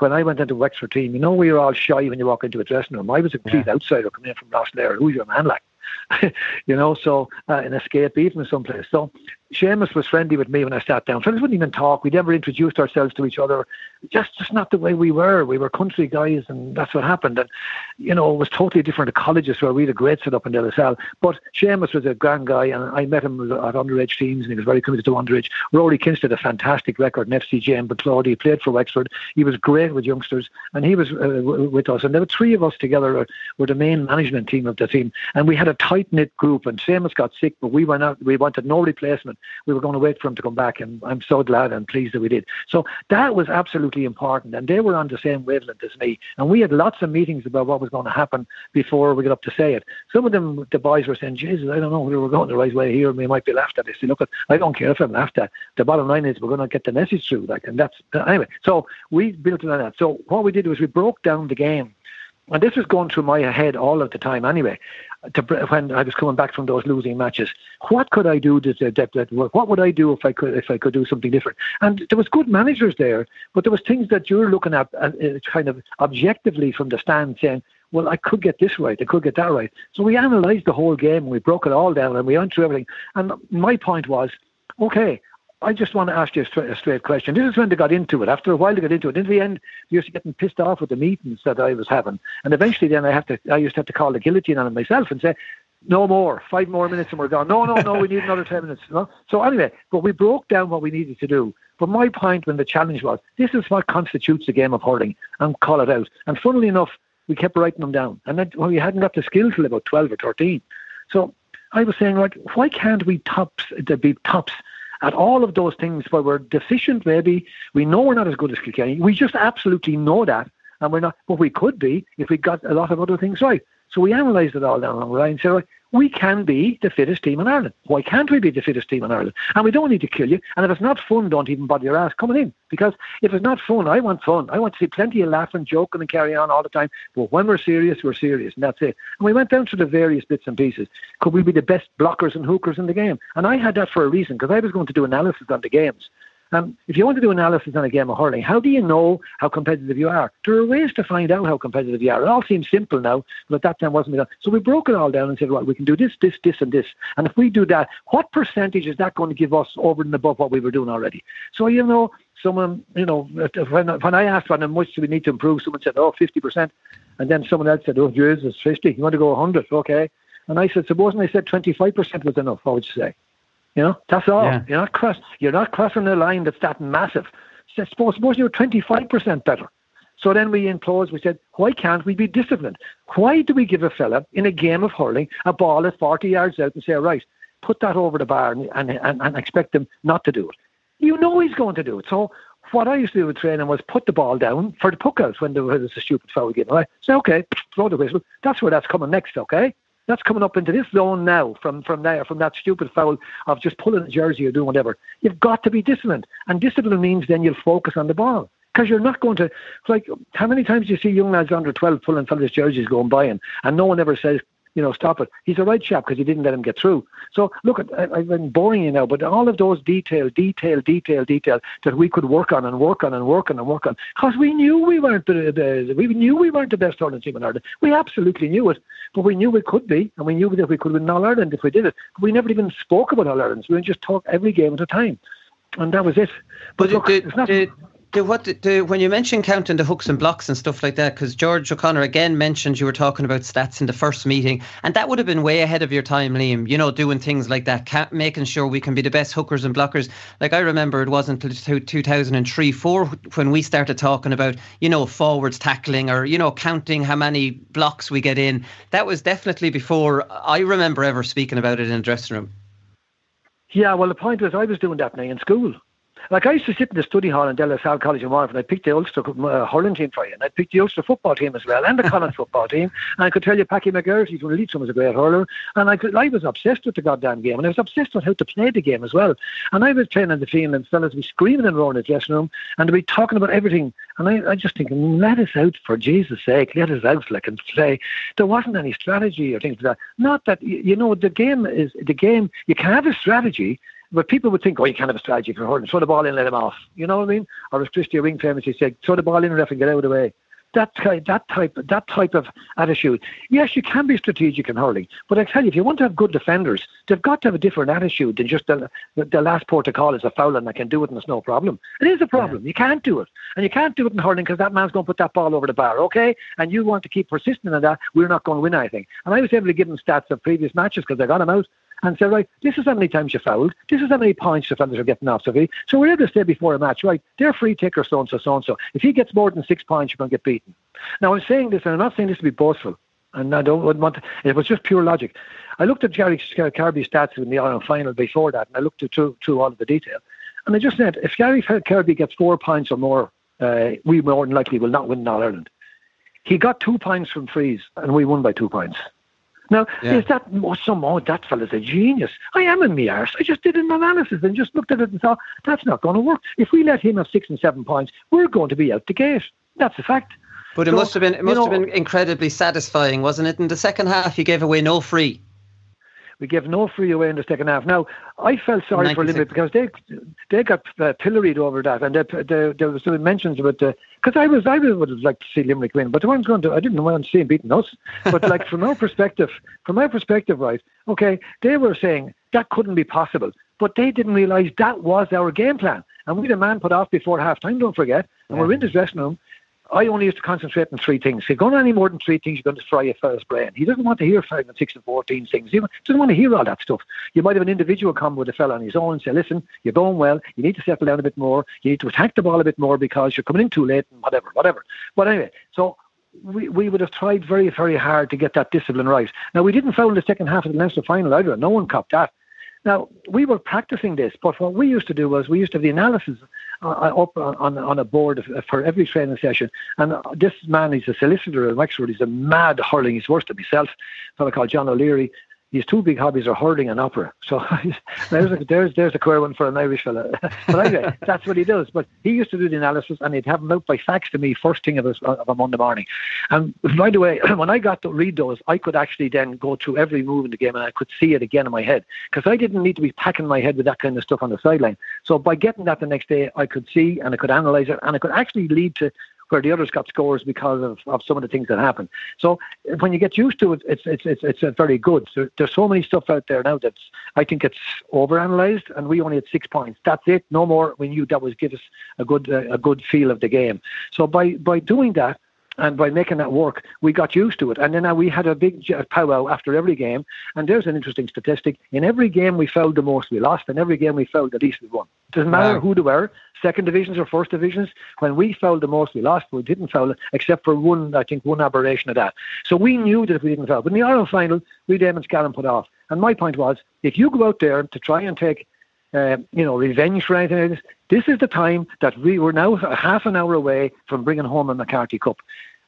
when I went into Wexford team, you know, we were all shy when you walk into a dressing room. I was a complete yeah. outsider coming in from Rosslare. Who's your man like? you know, so uh, an escape even someplace. So Seamus was friendly with me when I sat down. Friends wouldn't even talk. We never introduced ourselves to each other. Just, just not the way we were. We were country guys, and that's what happened. And you know, it was totally different at colleges where we had a great setup in Salle. But Seamus was a grand guy, and I met him at underage teams, and he was very committed to underage. Rory Kinsella, a fantastic record in FCJ and Claude. He played for Wexford. He was great with youngsters, and he was uh, with us. And there were three of us together, were the main management team of the team, and we had a tight knit group. And Seamus got sick, but we went out. We wanted no replacement we were going to wait for him to come back, and I'm so glad and pleased that we did. So that was absolutely important, and they were on the same wavelength as me. And we had lots of meetings about what was going to happen before we got up to say it. Some of them, the boys were saying, "Jesus, I don't know whether we're going the right way here. And we might be laughed at." I said, "Look, I don't care if I'm laughed at. The bottom line is we're going to get the message through." Like, and that's anyway. So we built it on that. So what we did was we broke down the game and this was going through my head all of the time anyway to, when I was coming back from those losing matches. What could I do to, that, work? What would I do if I could if I could do something different? And there was good managers there, but there was things that you're looking at uh, uh, kind of objectively from the stand, saying, "Well, I could get this right, I could get that right." So we analysed the whole game, we broke it all down, and we went through everything. And my point was, okay, I just want to ask you a straight, a straight, question. This is when they got into it. After a while, they got into it. In the end, they used to getting pissed off with the meetings that I was having, and eventually, then I have to, I used to have to call the guillotine on it myself and say, no more. Five more minutes and we're gone. No, no, no. We need another ten minutes. No? So anyway, but we broke down what we needed to do. But my point when the challenge was, this is what constitutes a game of hurling, and call it out. And funnily enough, we kept writing them down, and then, well, we hadn't got the skill till about twelve or thirteen. So I was saying, like, why can't we tops to be tops at all of those things where we're deficient? Maybe we know we're not as good as Kilkenny. We just absolutely know that, and we're not. But we could be if we got a lot of other things right. So we analysed it all down the line and said, we can be the fittest team in Ireland. Why can't we be the fittest team in Ireland? And we don't need to kill you. And if it's not fun, don't even bother your ass coming in. Because if it's not fun, I want fun. I want to see plenty of laughing, joking, and carry on all the time. But when we're serious, we're serious, and that's it. And we went down through the various bits and pieces. Could we be the best blockers and hookers in the game? And I had that for a reason because I was going to do analysis on the games. Um, if you want to do analysis on a game of hurling, how do you know how competitive you are? There are ways to find out how competitive you are. It all seems simple now, but at that time wasn't. Done. So we broke it all down and said, right, we can do this, this, this, and this. And if we do that, what percentage is that going to give us over and above what we were doing already? So you know, someone, you know, when, when I asked how much do we need to improve, someone said, oh, 50%. And then someone else said, oh, Jesus, 50. You want to go 100? Okay. And I said, supposing I said 25% was enough, what would you say? You know, that's all. Yeah. You're not cross. You're not crossing a line that's that massive. Suppose, suppose you're 25% better. So then we enclosed, we said, why can't we be disciplined? Why do we give a fella in a game of hurling a ball at 40 yards out and say, right, put that over the bar and, and, and, and expect him not to do it? You know he's going to do it. So what I used to do with training was put the ball down for the puck out when there was a stupid foul game. I say, okay, throw the whistle. That's where that's coming next, okay? That's coming up into this zone now from, from there, from that stupid foul of just pulling a jersey or doing whatever. You've got to be disciplined. And discipline means then you'll focus on the ball. Because you're not going to, like, how many times do you see young lads under 12 pulling fellas' jerseys going by and, and no one ever says, you know, stop it. He's a right chap because he didn't let him get through. So look, I, I've been boring you now, but all of those detail, detail, detail, detail that we could work on and work on and work on and work on, because we knew we weren't the, the, we knew we weren't the best hurling team in Ireland. We absolutely knew it, but we knew we could be, and we knew that we could win All Ireland if we did it. But we never even spoke about All Ireland. We just talked every game at a time, and that was it. But, but look, it's not. The, the, what the, when you mentioned counting the hooks and blocks and stuff like that, because George O'Connor again mentioned you were talking about stats in the first meeting, and that would have been way ahead of your time, Liam. You know, doing things like that, making sure we can be the best hookers and blockers. Like I remember, it wasn't until 2003, four when we started talking about you know forwards tackling or you know counting how many blocks we get in. That was definitely before I remember ever speaking about it in the dressing room. Yeah, well, the point was I was doing that now in school. Like I used to sit in the study hall in De La Salle College in Waterford and I picked the Ulster uh, hurling team for you and I picked the Ulster football team as well and the Connacht football team and I could tell you Packy McGarty from Leitrim was a great hurler and I, could, I was obsessed with the goddamn game and I was obsessed with how to play the game as well and I was training the field and fellas would be screaming and roaring in the dressing room and they'd be talking about everything and I, I just think let us out for Jesus sake let us out like and play. There wasn't any strategy or things like that. Not that you know the game is the game you can have a strategy but people would think, oh, you can't have a strategy for hurling. Throw the ball in and let him off. You know what I mean? Or as Christy Ring famously said, throw the ball in and ref and get out of the way. That type, that type, that type of attitude. Yes, you can be strategic in hurling, but I tell you, if you want to have good defenders, they've got to have a different attitude than just the, the, the last port of call is a foul and I can do it and it's no problem. It is a problem. Yeah. You can't do it, and you can't do it in hurling because that man's going to put that ball over the bar. Okay, and you want to keep persisting in that. We're not going to win anything. And I was able to give them stats of previous matches because I got them out and say, right, this is how many times you fouled, this is how many points defenders are getting off. So, so we're able to say before a match, right, they're free taker so and so, so and so. If he gets more than six points, you're going to get beaten. Now, I'm saying this, and I'm not saying this to be boastful, and I don't want to, it was just pure logic. I looked at Gary Kirby's stats in the Ireland final before that, and I looked through, through all of the detail. And I just said, if Gary Kirby gets four points or more, uh, we more than likely will not win All Ireland. He got two points from frees, and we won by two points. Now, yeah. is that some, oh, that fella's a genius. I am in the arse. I just did an analysis and just looked at it and thought, that's not going to work. If we let him have six and seven points, we're going to be out the gate. That's a fact. But it so, must have been it must know, have been incredibly satisfying, wasn't it? In the second half, you gave away no free. We gave no free away in the second half. Now, I felt sorry for Limerick because they they got uh, pilloried over that, and they, they, there was some mentions about the because I was I would have liked to see Limerick win, but the one's going to I didn't want to see him beating us. But like from our perspective, from our perspective, right? Okay, they were saying that couldn't be possible, but they didn't realise that was our game plan, and we had a man put off before half time. Don't forget, and yeah. we're in the dressing room. I only used to concentrate on three things. If you're going any more than three things, you're going to fry a fellow's brain. He doesn't want to hear five and six and fourteen things. He doesn't want to hear all that stuff. You might have an individual come with a fella on his own and say, listen, you're going well. You need to settle down a bit more. You need to attack the ball a bit more because you're coming in too late and whatever, whatever. But anyway, so we, we would have tried very, very hard to get that discipline right. Now, we didn't foul the second half of the Leinster final either. No one copped that. Now, we were practicing this, but what we used to do was we used to have the analysis uh, up on, on a board for every training session. And this man, he's a solicitor in Wexford. He's a mad hurling. He's worse than myself. A fellow called John O'Leary his two big hobbies are hurling and opera. So there's a, there's there's a queer one for an Irish fella. but anyway, that's what he does. But he used to do the analysis, and he'd have them out by fax to me first thing of a, of a Monday morning. And by the way, when I got to read those, I could actually then go through every move in the game, and I could see it again in my head because I didn't need to be packing my head with that kind of stuff on the sideline. So by getting that the next day, I could see and I could analyze it, and it could actually lead to where the others got scores because of, of some of the things that happened. So when you get used to it, it's it's it's it's very good. So there's so many stuff out there now that's I think it's overanalyzed, and we only had six points. That's it, no more. We knew that was give us a good uh, a good feel of the game. So by by doing that, and by making that work, we got used to it. And then uh, we had a big powwow after every game. And there's an interesting statistic. In every game we fouled the most, we lost. In every game we fouled the least, we won. Doesn't matter wow. who they were, second divisions or first divisions. When we fouled the most, we lost. We didn't foul except for one, I think, one aberration of that. So we knew that if we didn't foul. But in the Ireland final, we Damon Scallan put off. And my point was, if you go out there to try and take uh, you know, revenge for anything like this. This is the time that we were now half an hour away from bringing home a MacCarthy Cup.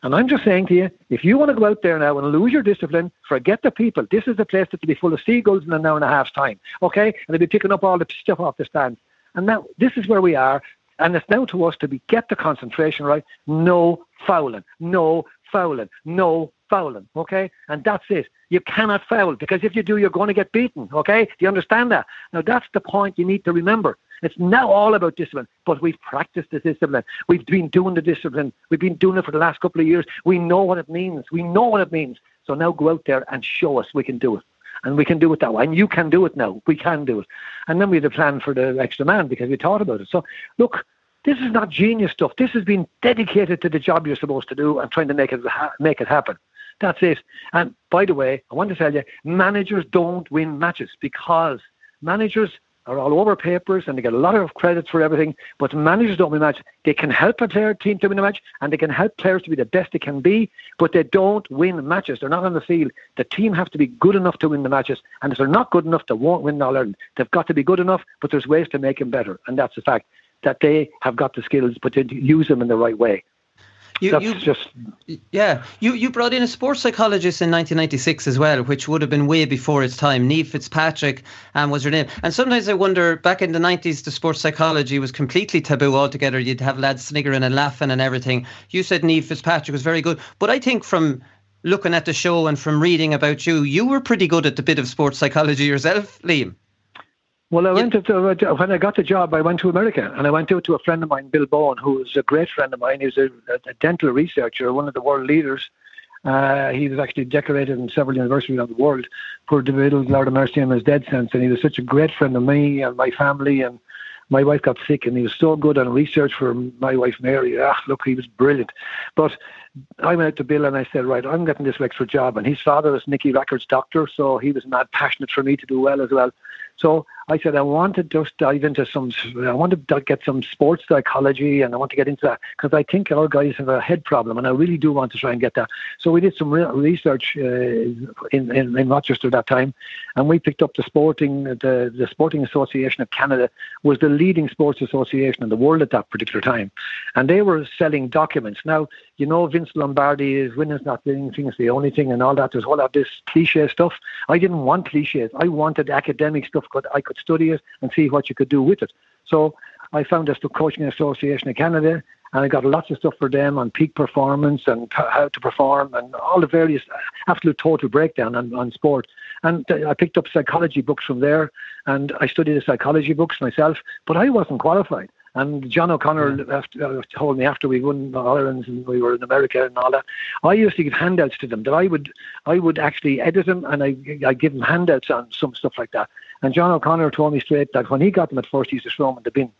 And I'm just saying to you, if you want to go out there now and lose your discipline, forget the people. This is the place that will be full of seagulls in an hour and a half's time, okay? And they'll be picking up all the stuff off the stands. And now this is where we are. And it's now to us to be get the concentration right. No fouling. No fouling. No fouling. Okay? And that's it. You cannot foul because if you do, you're going to get beaten. Okay? Do you understand that? Now that's the point you need to remember. It's now all about discipline, but we've practiced the discipline. We've been doing the discipline. We've been doing it for the last couple of years. We know what it means. We know what it means. So now go out there and show us we can do it. And we can do it that way. And you can do it now. We can do it. And then we had a plan for the extra man because we thought about it. So look, this is not genius stuff. This has been dedicated to the job you're supposed to do and trying to make it ha- make it happen. That's it. And by the way, I want to tell you, managers don't win matches because managers are all over papers and they get a lot of credit for everything. But managers don't win matches. They can help a player team to win a match and they can help players to be the best they can be, but they don't win matches. They're not on the field. The team have to be good enough to win the matches. And if they're not good enough, they won't win All Ireland. They've got to be good enough, but there's ways to make them better. And that's the fact that they have got the skills, but to use them in the right way. You, That's you, just yeah. You you brought in a sports psychologist in 1996 as well, which would have been way before its time. Niamh Fitzpatrick um, was her name. And sometimes I wonder, back in the 90s, the sports psychology was completely taboo altogether. You'd have lads sniggering and laughing and everything. You said Niamh Fitzpatrick was very good, but I think from looking at the show and from reading about you, you were pretty good at the bit of sports psychology yourself, Liam. Well, I went to, when I got the job, I went to America and I went out to a friend of mine, Bill Bowen, who was a great friend of mine. He was a, a dental researcher, one of the world leaders. Uh, he was actually decorated in several universities around the world. Poor David, Lord of mercy on his dead sense, and he was such a great friend of me and my family. And my wife got sick, and he was so good on research for my wife Mary. Ah, look, he was brilliant. But I went out to Bill and I said, right, I'm getting this extra job. And his father was Nicky Rackards' doctor, so he was mad passionate for me to do well as well. So I said I want to just dive into some. I want to get some sports psychology, and I want to get into that because I think our guys have a head problem, and I really do want to try and get that. So we did some research uh, in, in, in Rochester that time, and we picked up the sporting the the Sporting Association of Canada was the leading sports association in the world at that particular time, and they were selling documents. Now you know Vince Lombardi is winning's not winning things the only thing and all that. There's all of this cliche stuff. I didn't want cliches. I wanted academic stuff because I could study it and see what you could do with it. So I found this the Coaching Association of Canada and I got lots of stuff for them on peak performance and how to perform and all the various absolute total breakdown on, on sport. And I picked up psychology books from there and I studied the psychology books myself, but I wasn't qualified. And John O'Connor yeah. after, uh, told me after we won Ireland and we were in America and all that, I used to give handouts to them that I would I would actually edit them and I I give them handouts on some stuff like that. And John O'Connor told me straight that when he got them at first, he used to throw them in the bin.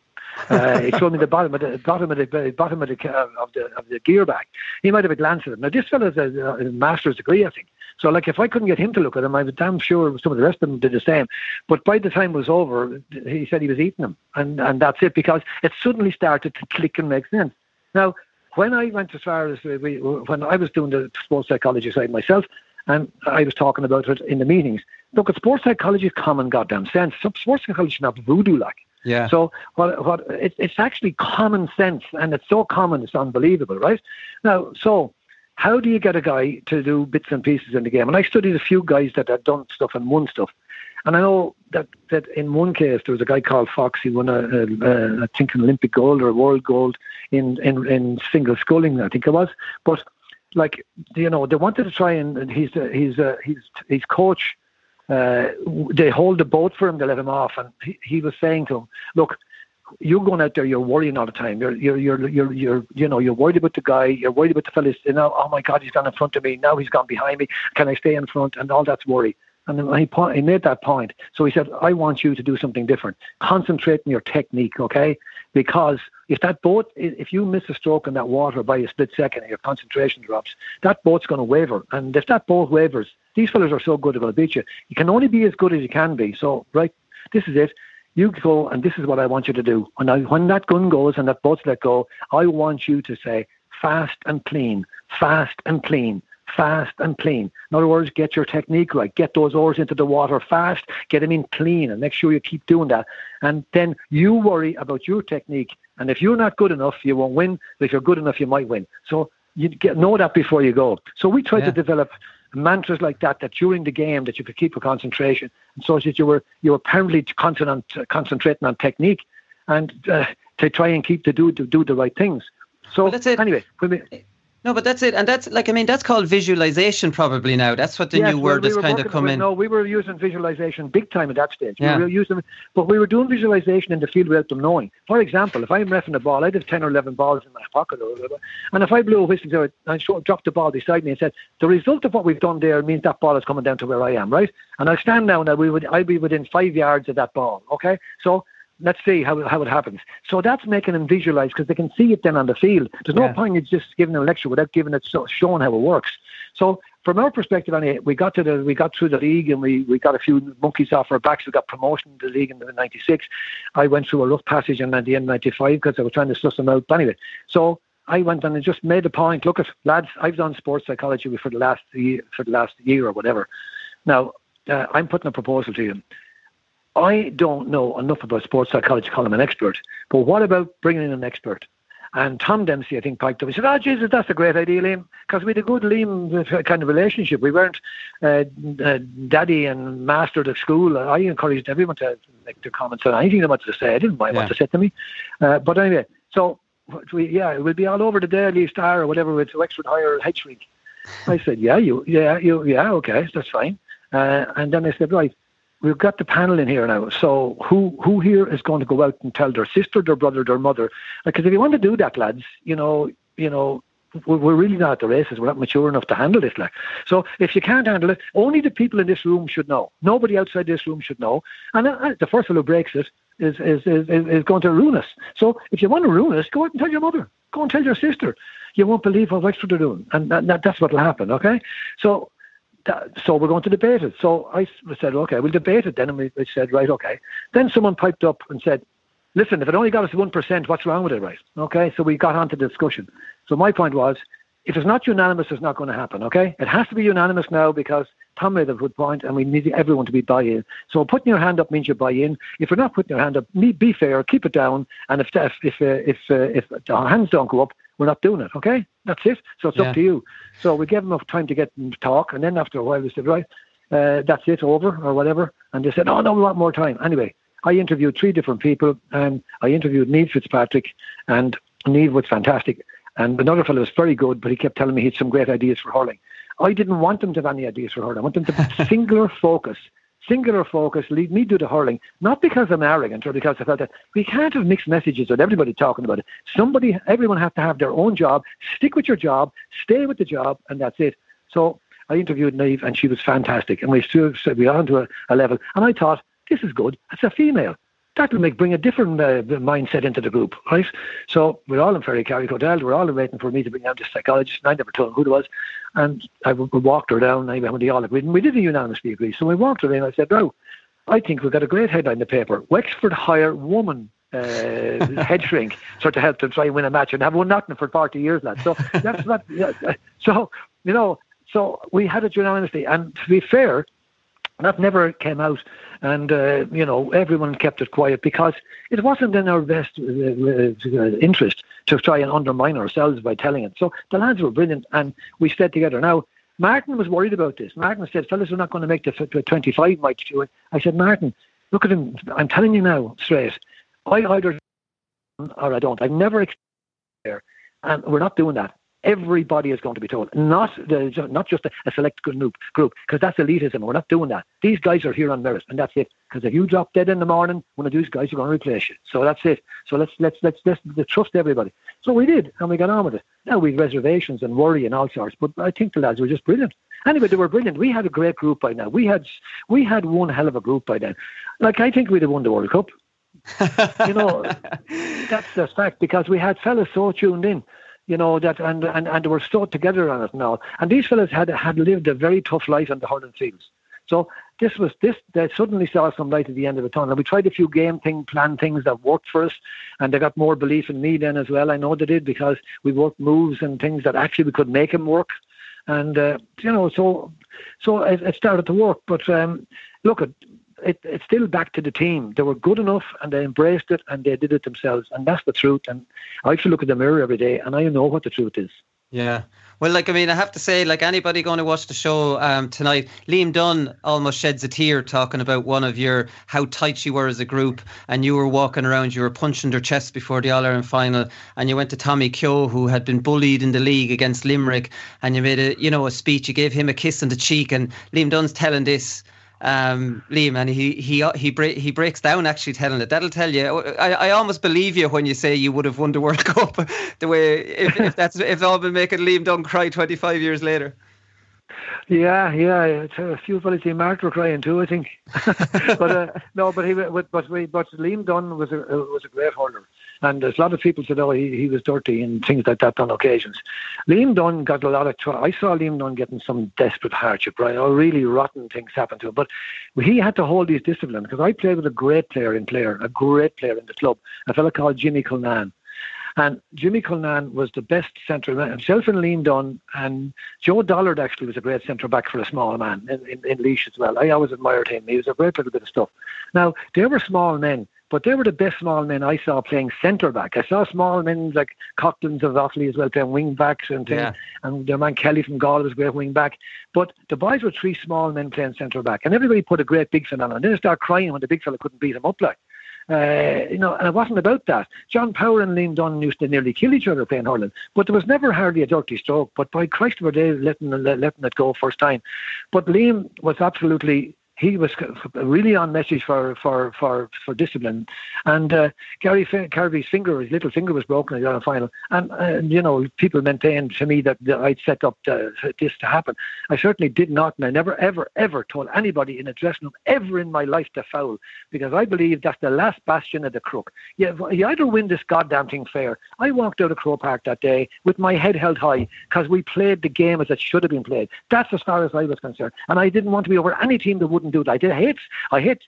Uh, he showed me the bottom of the bottom of the bottom of the of the of the gear bag. He might have a glance at it. Now this fellow's a, a master's degree, I think. So like if I couldn't get him to look at them, I was damn sure some of the rest of them did the same. But by the time it was over, he said he was eating them, and and that's it because it suddenly started to click and make sense. Now when I went as far as we, when I was doing the sports psychology side myself, and I was talking about it in the meetings. Look, at sports psychology is common goddamn sense. So sports psychology is not voodoo like. Yeah. So what what it, it's actually common sense, and it's so common it's unbelievable, right? Now, so how do you get a guy to do bits and pieces in the game? And I studied a few guys that had done stuff and won stuff. And I know that, that in one case there was a guy called Fox. He won a, a, a I think an Olympic gold or a world gold in, in, in single sculling. I think it was. But like you know, they wanted to try and, he's uh, he's uh, he's he's coach. Uh, they hold the boat for him. They let him off, and he, he was saying to him, "Look, you're going out there, you're worrying all the time. You're, you're, you're, you're, you're, you know, you're worried about the guy. You're worried about the fellas. You know, oh my God, he's gone in front of me. Now he's gone behind me. Can I stay in front? And all that's worry. And he, he made that point. So he said, I want you to do something different. Concentrate on your technique, okay? Because if that boat, if you miss a stroke in that water by a split second and your concentration drops, that boat's going to waver. And if that boat wavers, these fellas are so good they're going to beat you. You can only be as good as you can be. So, right, this is it you go and this is what I want you to do. And I, when that gun goes and that boat's let go, I want you to say fast and clean, fast and clean, fast and clean. In other words, get your technique right. Get those oars into the water fast, get them in clean, and make sure you keep doing that. And then you worry about your technique. And if you're not good enough, you won't win. But if you're good enough, you might win. So you get, know that before you go. So we try yeah. to develop mantras like that that during the game that you could keep your concentration and so that you were you were apparently concentrating on technique and uh, to try and keep to do to do the right things. So well, that's it. Anyway, we, no, but that's it, and that's like I mean that's called visualization probably now. That's what the yes, new word we, we kind of in. No, we were using visualization big time at that stage. Yeah. We were using, but we were doing visualization in the field without them knowing. For example, if I'm refing a ball, I'd have ten or eleven balls in my pocket, or whatever, and if I blew a whistle to it and dropped the ball beside me and said, the result of what we've done there means that ball is coming down to where I am, right? And I stand now and we would I'd be within five yards of that ball. Okay, so let's see how, how it happens. So that's making them visualize because they can see it then on the field. There's no yeah. point in just giving them a lecture without giving it so, showing how it works. So from our perspective, anyway, we got to the we got through the league and we, we got a few monkeys off our backs. We got promotion in the league in the '96. I went through a rough passage in the end '95 because I was trying to suss them out. But anyway, so I went and I just made the point. Look at lads, I've done sports psychology for the last year, for the last year or whatever. Now uh, I'm putting a proposal to you. I don't know enough about sports psychology to call him an expert, but what about bringing in an expert? And Tom Dempsey, I think, piped up. He said, "Oh, Jesus, that's a great idea, Liam, because we had a good Liam kind of relationship. We weren't uh, uh, daddy and master at school. I encouraged everyone to make their comments on anything they wanted to say. I didn't mind yeah. what to say to me, uh, but anyway, so we, yeah, it will be all over the Daily Star or whatever with Wexford Higher Hedge Week. I said, yeah, you, yeah, you, yeah, okay, that's fine. Uh, and then I said, right, we've got the panel in here now. So who who here is going to go out and tell their sister, their brother, their mother? Because if you want to do that, lads, you know, you know, we're really not at the races. We're not mature enough to handle this. Like, so if you can't handle it, only the people in this room should know. Nobody outside this room should know. And uh, the first one who breaks it is, is is is going to ruin us. So if you want to ruin us, go out and tell your mother. Go and tell your sister. You won't believe what Wexford are doing, and that, that's what will happen. Okay, so that, so we're going to debate it. So I said, okay, we'll debate it then. And we, we said, right, okay. Then someone piped up and said, listen, if it only got us 1%, what's wrong with it, right? Okay, so we got onto the discussion. So my point was, if it's not unanimous, it's not going to happen, okay? It has to be unanimous now because Tom made a good point and we need everyone to be buy-in. So putting your hand up means you buy in. If you're not putting your hand up, be fair, keep it down. And if if if, uh, if, uh, if the hands don't go up, we're not doing it, okay? That's it. So it's yeah. up to you. So we gave them enough time to get them to talk, and then after a while we said, right, uh, that's it, over, or whatever. And they said, oh, no, we want more time. Anyway, I interviewed three different people, and I interviewed Niamh Fitzpatrick, and Niamh was fantastic. And another fellow was very good, but he kept telling me he had some great ideas for hurling. I didn't want them to have any ideas for hurling. I want them to singular focus singular focus, lead me do the hurling, not because I'm arrogant or because I felt that we can't have mixed messages with everybody talking about it. Somebody, everyone has to have their own job, stick with your job, stay with the job, and that's it. So I interviewed Niamh and she was fantastic. And we still we got onto a, a level. And I thought, this is good. It's a female. that will make bring a different uh, mindset into the group, right? So we're all in Ferrycarrig Hotel. We're all waiting for me to bring out the psychologist. And I never told him who it was, and I we walked her down. I when they all agreed, and we didn't unanimously agree. So we walked her in. I said, "No, I think we've got a great headline in the paper. Wexford hire woman uh, head shrink sort of help to try and win a match and have won nothing for 40 years, lad. So that's not, so, you know, so we had it unanimously. And to be fair, that never came out. And, uh, you know, everyone kept it quiet because it wasn't in our best uh, uh, interest to try and undermine ourselves by telling it. So the lads were brilliant and we stayed together. Now, Martin was worried about this. Martin said, fellas, we're not going to make the 25 might do it. I said, Martin, look at him. I'm telling you now, straight. I either or I don't. I've never there, and we're not doing that. Everybody is going to be told, not the, not just a, a select group, group, because that's elitism. We're not doing that. These guys are here on merit, and that's it. Because if you drop dead in the morning, one of these guys are going to replace you. So that's it. So let's let's let's, let's, let's trust everybody. So we did, and we got on with it. Now we had reservations and worry and all sorts, but I think the lads were just brilliant. Anyway, they were brilliant. We had a great group by now. We had we had one hell of a group by then. Like I think we'd have won the World Cup you know, that's the fact because we had fellas so tuned in, you know, that and, and, and they were so together on it now. And these fellas had had lived a very tough life on the hurling fields. So this was this they suddenly saw some light at the end of the tunnel. And we tried a few game thing plan things that worked for us and they got more belief in me then as well. I know they did because we worked moves and things that actually we could make them work. And uh, you know, so so it, it started to work. But um, look, it, it's still back to the team. They were good enough and they embraced it and they did it themselves. And that's the truth. And I actually look at the mirror every day and I know what the truth is. Yeah. Well, like, I mean, I have to say, like, anybody going to watch the show um, tonight, Liam Dunne almost sheds a tear talking about one of your, how tight you were as a group. And you were walking around, you were punching their chest before the All Ireland final. And you went to Tommy Keogh, who had been bullied in the league against Limerick. And you made a, you know, a speech. You gave him a kiss on the cheek. And Liam Dunne's telling this um, Liam, and he he he he breaks down actually telling it. That'll tell you. I, I almost believe you when you say you would have won the World Cup. the way if, if that's if all been making Liam Dunne cry 25 years later. Yeah, yeah, a few fellas in Mark were crying too, I think. but uh, no, but he, but but, but Liam Dunne was a was a great hurler. And there's a lot of people said, oh, he, he was dirty and things like that on occasions. Liam Dunne got a lot of trouble. I saw Liam Dunne getting some desperate hardship, right? Oh, really rotten things happened to him. But he had to hold his discipline because I played with a great player in player, a great player in the club, a fellow called Jimmy Culnan. And Jimmy Culnan was the best centre, himself and Liam Dunne, and Joe Dollard actually was a great centre back for a small man in, in, in Laois as well. I always admired him. He was a great little bit of stuff. Now, they were small men, but they were the best small men I saw playing centre back. I saw small men like Coughlan's of Offaly as well playing wing backs and things. Yeah. And their man Kelly from Galway was a great wing back. But the boys were three small men playing centre back. And everybody put a great big fella on. And then they started crying when the big fella couldn't beat him up like. Uh, you know, and it wasn't about that. John Power and Liam Dunne used to nearly kill each other playing hurling, but there was never hardly a dirty stroke. But by Christ, were they letting letting it go first time? But Liam was absolutely he was really on message for for for, for discipline. And uh, Gary Kirby's finger, his little finger was broken in the final. And uh, you know, people maintained to me that, that I'd set up the, this to happen. I certainly did not, and I never, ever, ever told anybody in a dressing room ever in my life to foul because I believe that's the last bastion of the crook. You, you either win this goddamn thing fair. I walked out of Croke Park that day with my head held high because we played the game as it should have been played. That's as far as I was concerned, and I didn't want to be over any team that wouldn't wouldn't do that. I did. I hit. I hit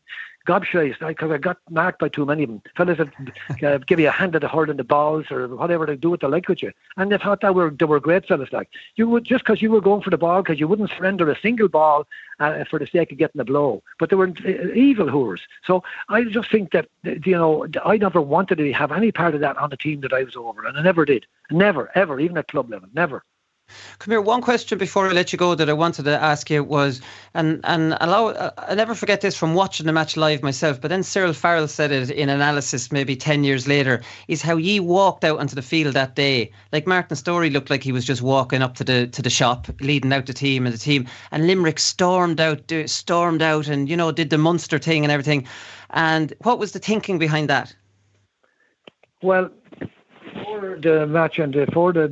gobshies because I got marked by too many of them. Fellas that uh, give you a hand at the hurling the balls or whatever they do with the like with you. And they thought that were they were great fellas. Like you would just because you were going for the ball because you wouldn't surrender a single ball uh, for the sake of getting a blow. But they were uh, evil whores. So I just think that you know I never wanted to have any part of that on the team that I was over, and I never did. Never, ever, even at club level, never. Come here. One question before I let you go that I wanted to ask you was, and and allow I never forget this from watching the match live myself. But then Cyril Farrell said it in analysis maybe ten years later. Is how ye walked out onto the field that day. Like Martin Storey looked like he was just walking up to the to the shop, leading out the team and the team. And Limerick stormed out, stormed out, and you know did the monster thing and everything. And what was the thinking behind that? Well, before the uh, match and before the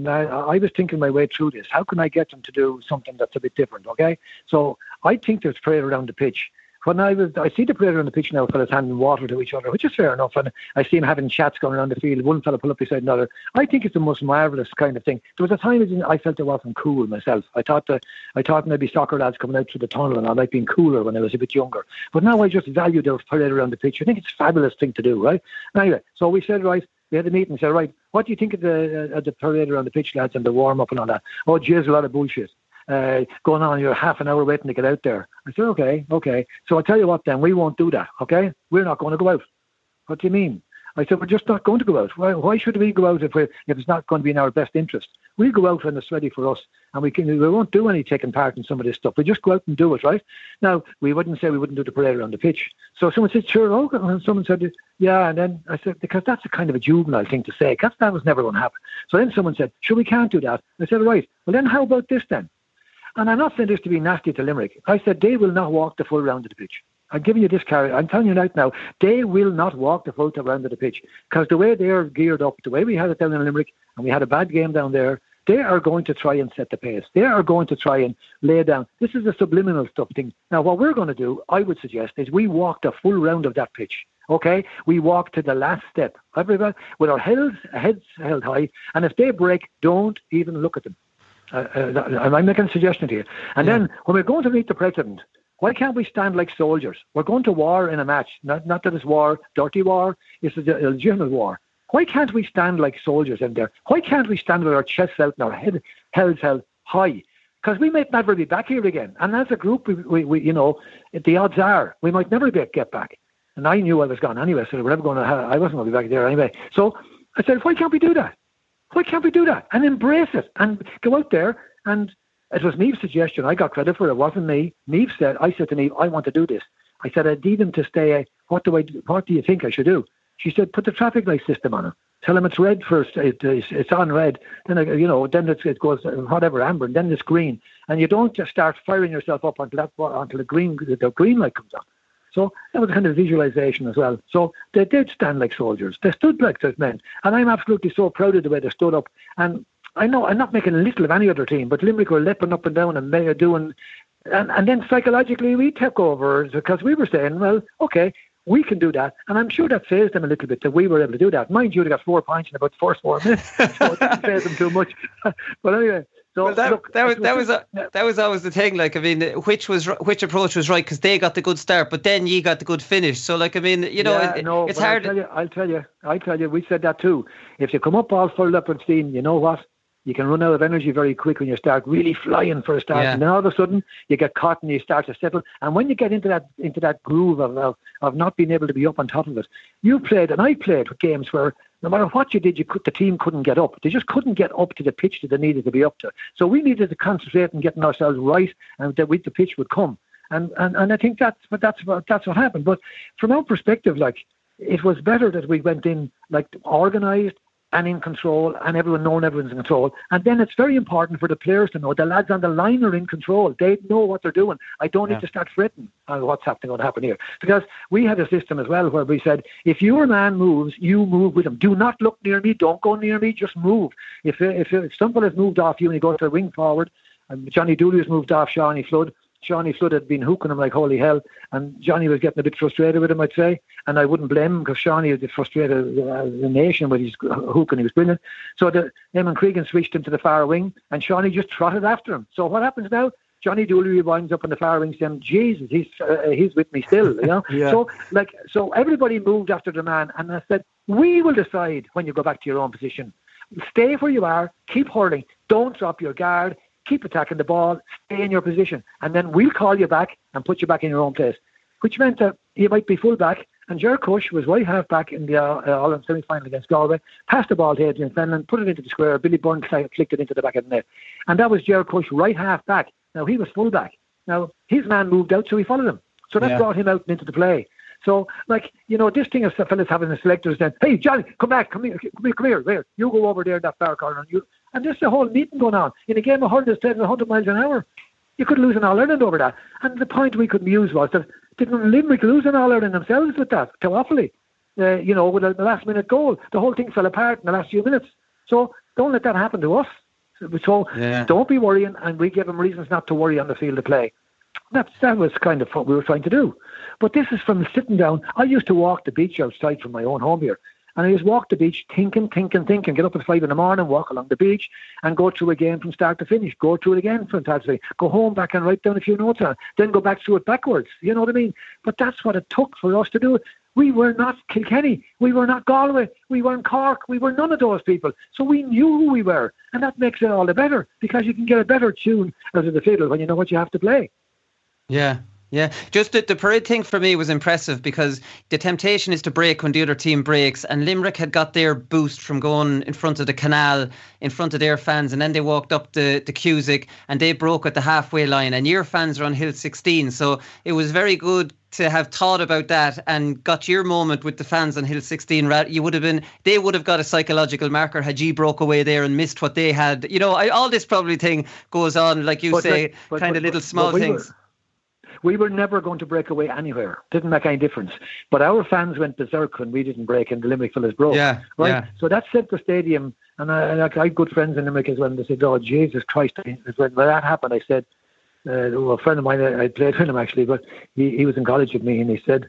I was thinking my way through this. How can I get them to do something that's a bit different? Okay, so I think there's prayer around the pitch when I was, I see the player on the pitch now, fellas handing water to each other, which is fair enough, and I see him having chats going around the field. One fella pull up beside another. I think it's the most marvelous kind of thing. There was a time I felt it wasn't cool myself. I thought that I thought maybe soccer lads coming out through the tunnel and I might be cooler when I was a bit younger. But now I just value the parade around the pitch. I think it's a fabulous thing to do, right? Anyway, so we said, right, we had a meeting and said, right, what do you think of the uh, the parade around the pitch, lads, and the warm up and all that? Oh, geez, a lot of bullshit uh, going on. You're half an hour waiting to get out there. I said, okay, okay. So I'll tell you what then, we won't do that, okay? We're not going to go out. What do you mean? I said, we're just not going to go out. Why, why should we go out if, we if it's not going to be in our best interest? We'll go out when it's ready for us, and we can. We won't do any taking part in some of this stuff. We just go out and do it, right? Now, we wouldn't say we wouldn't do the parade around the pitch. So someone said, sure, okay. And someone said, yeah, and then I said, because that's a kind of a juvenile thing to say, because that was never going to happen. So then someone said, sure, we can't do that. I said, right, well then how about this then? And I'm not saying this to be nasty to Limerick. I said they will not walk the full round of the pitch. I'm giving you this carry. I'm telling you right now, they will not walk the full round of the pitch because the way they are geared up, the way we had it down in Limerick, and we had a bad game down there, they are going to try and set the pace. They are going to try and lay down. This is a subliminal stuff thing. Now, what we're going to do, I would suggest, is we walk the full round of that pitch. Okay, we walk to the last step. Everybody with our heads heads held high, and if they break, don't even look at them. Uh, uh, I'm making a suggestion to you. And yeah. then when we're going to meet the president, why can't we stand like soldiers? We're going to war in a match. Not, not that it's war, dirty war. It's a, legitimate war. Why can't we stand like soldiers in there? Why can't we stand with our chests out and our head held held high? Because we might never be back here again. And as a group, we, we, we you know, the odds are we might never be, get back. And I knew I was gone anyway, so we're never going to have, I wasn't going to be back there anyway. So I said, why can't we do that? Why can't we do that and embrace it and go out there and it was Niamh's suggestion. I got credit for it. It wasn't me. Niamh said, I said to Neve, I want to do this. I said, I need him to stay. What do I? Do, what do you think I should do? She said, put the traffic light system on it. Tell him it's red first. It, it's, it's on red. Then uh, you know, then it goes uh, whatever amber, and then it's green. And you don't just start firing yourself up until that until the green the green light comes on. So that was kind of visualization as well. So they did stand like soldiers. They stood like those men. And I'm absolutely so proud of the way they stood up. And I know I'm not making a little of any other team, but Limerick were leaping up and down and they are doing. And, and then psychologically we took over because we were saying, well, okay, we can do that. And I'm sure that phased them a little bit that we were able to do that. Mind you, they got four points in about the first four minutes, so it didn't phase them too much. but anyway, so well, that, look, that was that was a, that was always the thing. Like I mean, which was which approach was right because they got the good start, but then you got the good finish. So like I mean, you know, yeah, it, no, it's hard. I'll tell you, I'll tell you, I'll tell you. We said that too. If you come up all full up and steam, you know what? You can run out of energy very quick when you start really flying for a start, Yeah. and then all of a sudden you get caught and you start to settle. And when you get into that into that groove of, of of not being able to be up on top of it, you played and I played with games where no matter what you did, you could, the team couldn't get up. They just couldn't get up to the pitch that they needed to be up to. So we needed to concentrate on getting ourselves right, and that we, the pitch would come. And, and and I think that's but that's what that's what happened. But from our perspective, like it was better that we went in like organised and in control, and everyone knowing everyone's in control. And then it's very important for the players to know the lads on the line are in control. They know what they're doing. I don't Yeah. need to start fretting on what's happening going to happen here because we had a system as well where we said if your man moves, you move with him. Do not look near me. Don't go near me. Just move. If if if somebody has moved off you and you go to the wing forward, and Johnny Dooley has moved off Seánie Flood. Johnny Flood had been hooking him like holy hell, and Johnny was getting a bit frustrated with him, I'd say. And I wouldn't blame him because Seánie was frustrated uh, the nation with his hooking. He was brilliant. So the Eamon Cregan switched him to the far wing, and Seánie just trotted after him. So what happens now? Johnny Dooley winds up on the far wing saying, Jesus, he's uh, he's with me still, you know. Yeah. So like so everybody moved after the man, and I said, we will decide when you go back to your own position. Stay where you are, keep hurling, don't drop your guard, keep attacking the ball, stay in your position, and then we'll call you back and put you back in your own place. Which meant that you might be full back, and Ger Cushe was right half back in the uh, uh, All-Ireland semi-final against Galway, passed the ball to Adrian Fenlon, put it into the square, Billy Byrne fli- flicked it into the back of the net. And that was Ger Cushe right half back. Now he was full back. Now his man moved out, so he followed him. So that Yeah. brought him out and into the play. So, like, you know, this thing of fellas having the selectors then, hey, Johnny, come back, come here, come here, come here. You go over there in that far corner. And, you, and there's a whole meeting going on. In a game of hurling that's played at 100 miles an hour, you could lose an All Ireland over that. And the point we could muse was that didn't Limerick lose an All Ireland themselves with that, too awfully? Uh, you know, with a, the last minute goal. The whole thing fell apart in the last few minutes. So don't let that happen to us. So Yeah. don't be worrying, and we give them reasons not to worry on the field of play. That's that was kind of what we were trying to do. But this is from sitting down. I used to walk the beach outside from my own home here. And I just walk the beach thinking, thinking, thinking, get up at five in the morning, walk along the beach and go through again from start to finish. Go through it again from start to finish. Go home back and write down a few notes on it. Then go back through it backwards. You know what I mean? But that's what it took for us to do it. We were not Kilkenny. We were not Galway. We weren't Cork. We were none of those people. So we knew who we were. And that makes it all the better because you can get a better tune out of the fiddle when you know what you have to play. Yeah, yeah, just the, the parade thing for me was impressive because the temptation is to break when the other team breaks, and Limerick had got their boost from going in front of the canal, in front of their fans, and then they walked up the the Cusack and they broke at the halfway line, and your fans are on Hill 16, so it was very good to have thought about that and got your moment with the fans on Hill 16. You would have been, they would have got a psychological marker had you broke away there and missed what they had. You know, I, all this probably thing goes on, like you But say, but- kind but- of little small we things. were- we were never going to break away anywhere. Didn't make any difference. But our fans went berserk when we didn't break and the Limerick fellas broke. Yeah, Right? yeah. So that set the stadium. And I, I had good friends in Limerick as well. And they said, oh, Jesus Christ. When that happened, I said, uh, well, a friend of mine, I I played with him actually, but he, he was in college with me and he said,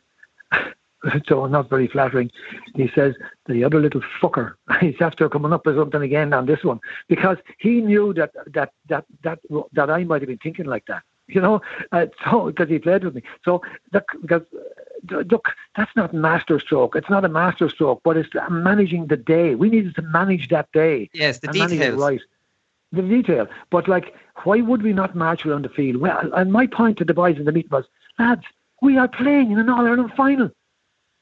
so not very flattering. He says the other little fucker. He's after coming up with something again on this one because he knew that that that that that I might have been thinking like that. You know, uh, so because he played with me. So look, because uh, look, that's not master stroke. It's not a master stroke, but it's managing the day. We needed to manage that day. Yes, the details. right the detail. But like, why would we not march around the field? Well, and my point to the boys in the meeting was, lads, we are playing in an All Ireland final.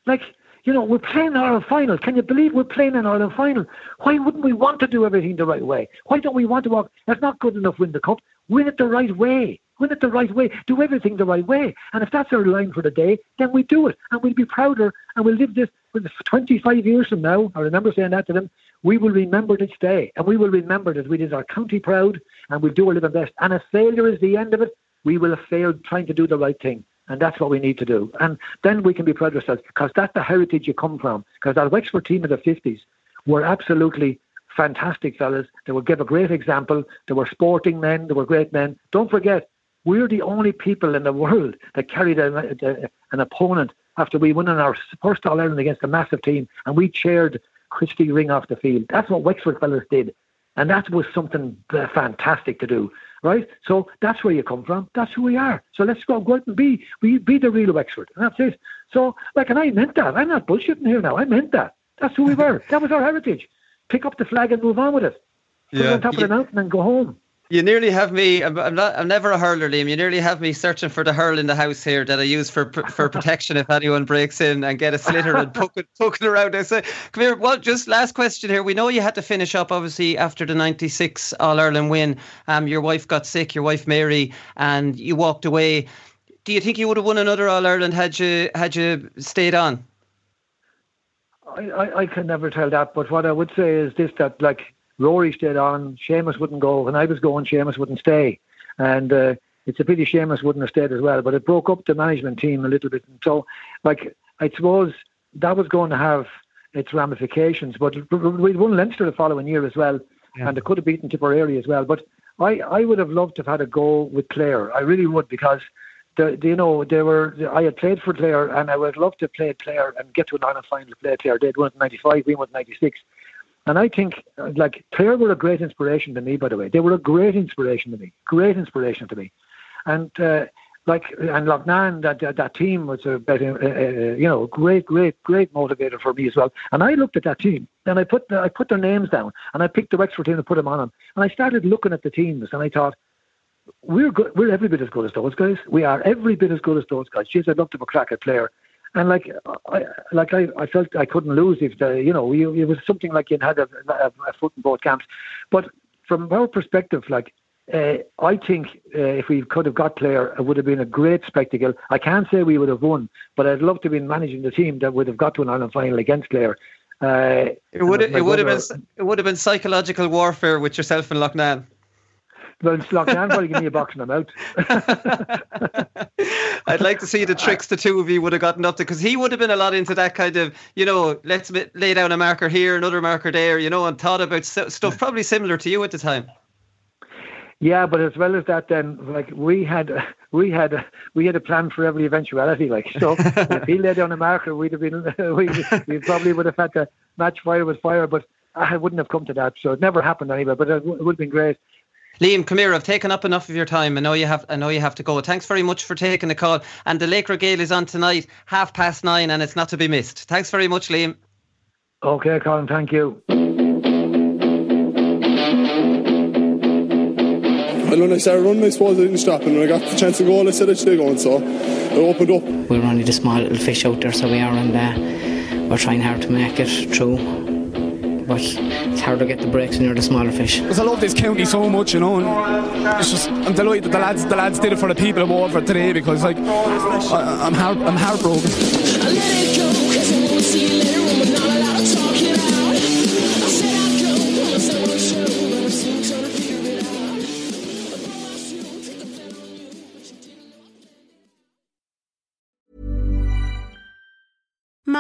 Like, you know, we're playing an All Ireland final. Can you believe we're playing an All Ireland final? Why wouldn't we want to do everything the right way? Why don't we want to walk? That's not good enough. Win the cup. Win it the right way. Win it the right way. Do everything the right way. And if that's our line for the day, then we do it, and we'll be prouder, and we'll live this. with 25 years from now, I remember saying that to them. We will remember this day, and we will remember that we did our county proud, and we'll do our living best. And if failure is the end of it, we will have failed trying to do the right thing. And that's what we need to do. And then we can be proud of ourselves because that's the heritage you come from. Because that Wexford team in the 50s were absolutely fantastic fellas. They would give a great example. They were sporting men. They were great men. Don't forget, we're the only people in the world that carried a, a, an opponent after we won in our first All Ireland against a massive team, and we cheered Christy Ring off the field. That's what Wexford fellas did, and that was something fantastic to do, right? So that's where you come from. That's who we are. So let's go, go out and be, be, be the real Wexford, and that's it. So, like, and I meant that. I'm not bullshitting here now. I meant that. That's who we were. that was our heritage. Pick up the flag and move on with it. Put it on top of the mountain and go home. You nearly have me. I'm, I'm not. I'm never a hurler, Liam. You nearly have me searching for the hurl in the house here that I use for for protection if anyone breaks in and get a sliotar and poke it, poking around. I say, come here. Well, just last question here. We know you had to finish up obviously after the '96 All Ireland win. Um, your wife got sick. Your wife Mary, and you walked away. Do you think you would have won another All Ireland had you had you stayed on? I, I, I can never tell that, but what I would say is this: that like Rory stayed on, Seamus wouldn't go. When I was going, Seamus wouldn't stay, and uh, it's a pity Seamus wouldn't have stayed as well. But it broke up the management team a little bit, and so like I suppose that was going to have its ramifications. But we won Leinster the following year as well, and they could have beaten Tipperary as well. But I, I would have loved to have had a go with Clare. I really would because the, the, you know, they were. I had played for Clare, and I would love to play Clare and get to an Ireland final play Clare. They'd won in '95, we won '96, and I think uh, like Clare were a great inspiration to me. By the way, they were a great inspiration to me. Great inspiration to me, and. Uh, like and Loughnane, that, that that team was a better, uh, uh, you know, great, great, great motivator for me as well. And I looked at that team, and I put I put their names down, and I picked the Wexford team and put them on them, and I started looking at the teams, and I thought, we're good, we're every bit as good as those guys. We are every bit as good as those guys. Jeez, I'd love to have a crack at Clare. And like, I, like I, I felt I couldn't lose if the, you know, you, it was something like you had a, a, a foot in both camps. But from our perspective, like, uh, I think uh, if we could have got player, it would have been a great spectacle. I can't say we would have won, but I'd love to have been managing the team that would have got to an Ireland final against Clare. Uh, It would it would have been it would have been psychological warfare with yourself and Loughnane. Well, Loughnane probably give me a box in the mouth. I'd like to see the tricks the two of you would have gotten up to because he would have been a lot into that kind of, you know, let's lay down a marker here, another marker there, you know, and thought about stuff probably similar to you at the time. Yeah, but as well as that, then like we had, we had, we had a plan for every eventuality. Like so, if he laid down a marker, we'd have been, we, we probably would have had to match fire with fire. But I wouldn't have come to that, so it never happened anyway. But it would have been great. Liam, come here. I've taken up enough of your time. I know you have. I know you have to go. Thanks very much for taking the call. And the Laochra Gael is on tonight, half past nine, and it's not to be missed. Thanks very much, Liam. Okay, Colin. Thank you. And when I started running, I suppose I didn't stop. And when I got the chance to go, I said I'd stay going. So I opened up. We're only the small little fish out there, so we are, and uh, we're trying hard to make it through. But it's hard to get the breaks when you're the smaller fish. Because I love this county so much, you know. And it's just I'm delighted that the lads the lads did it for the people of Waterford today because like I, I'm heart, I'm heartbroken.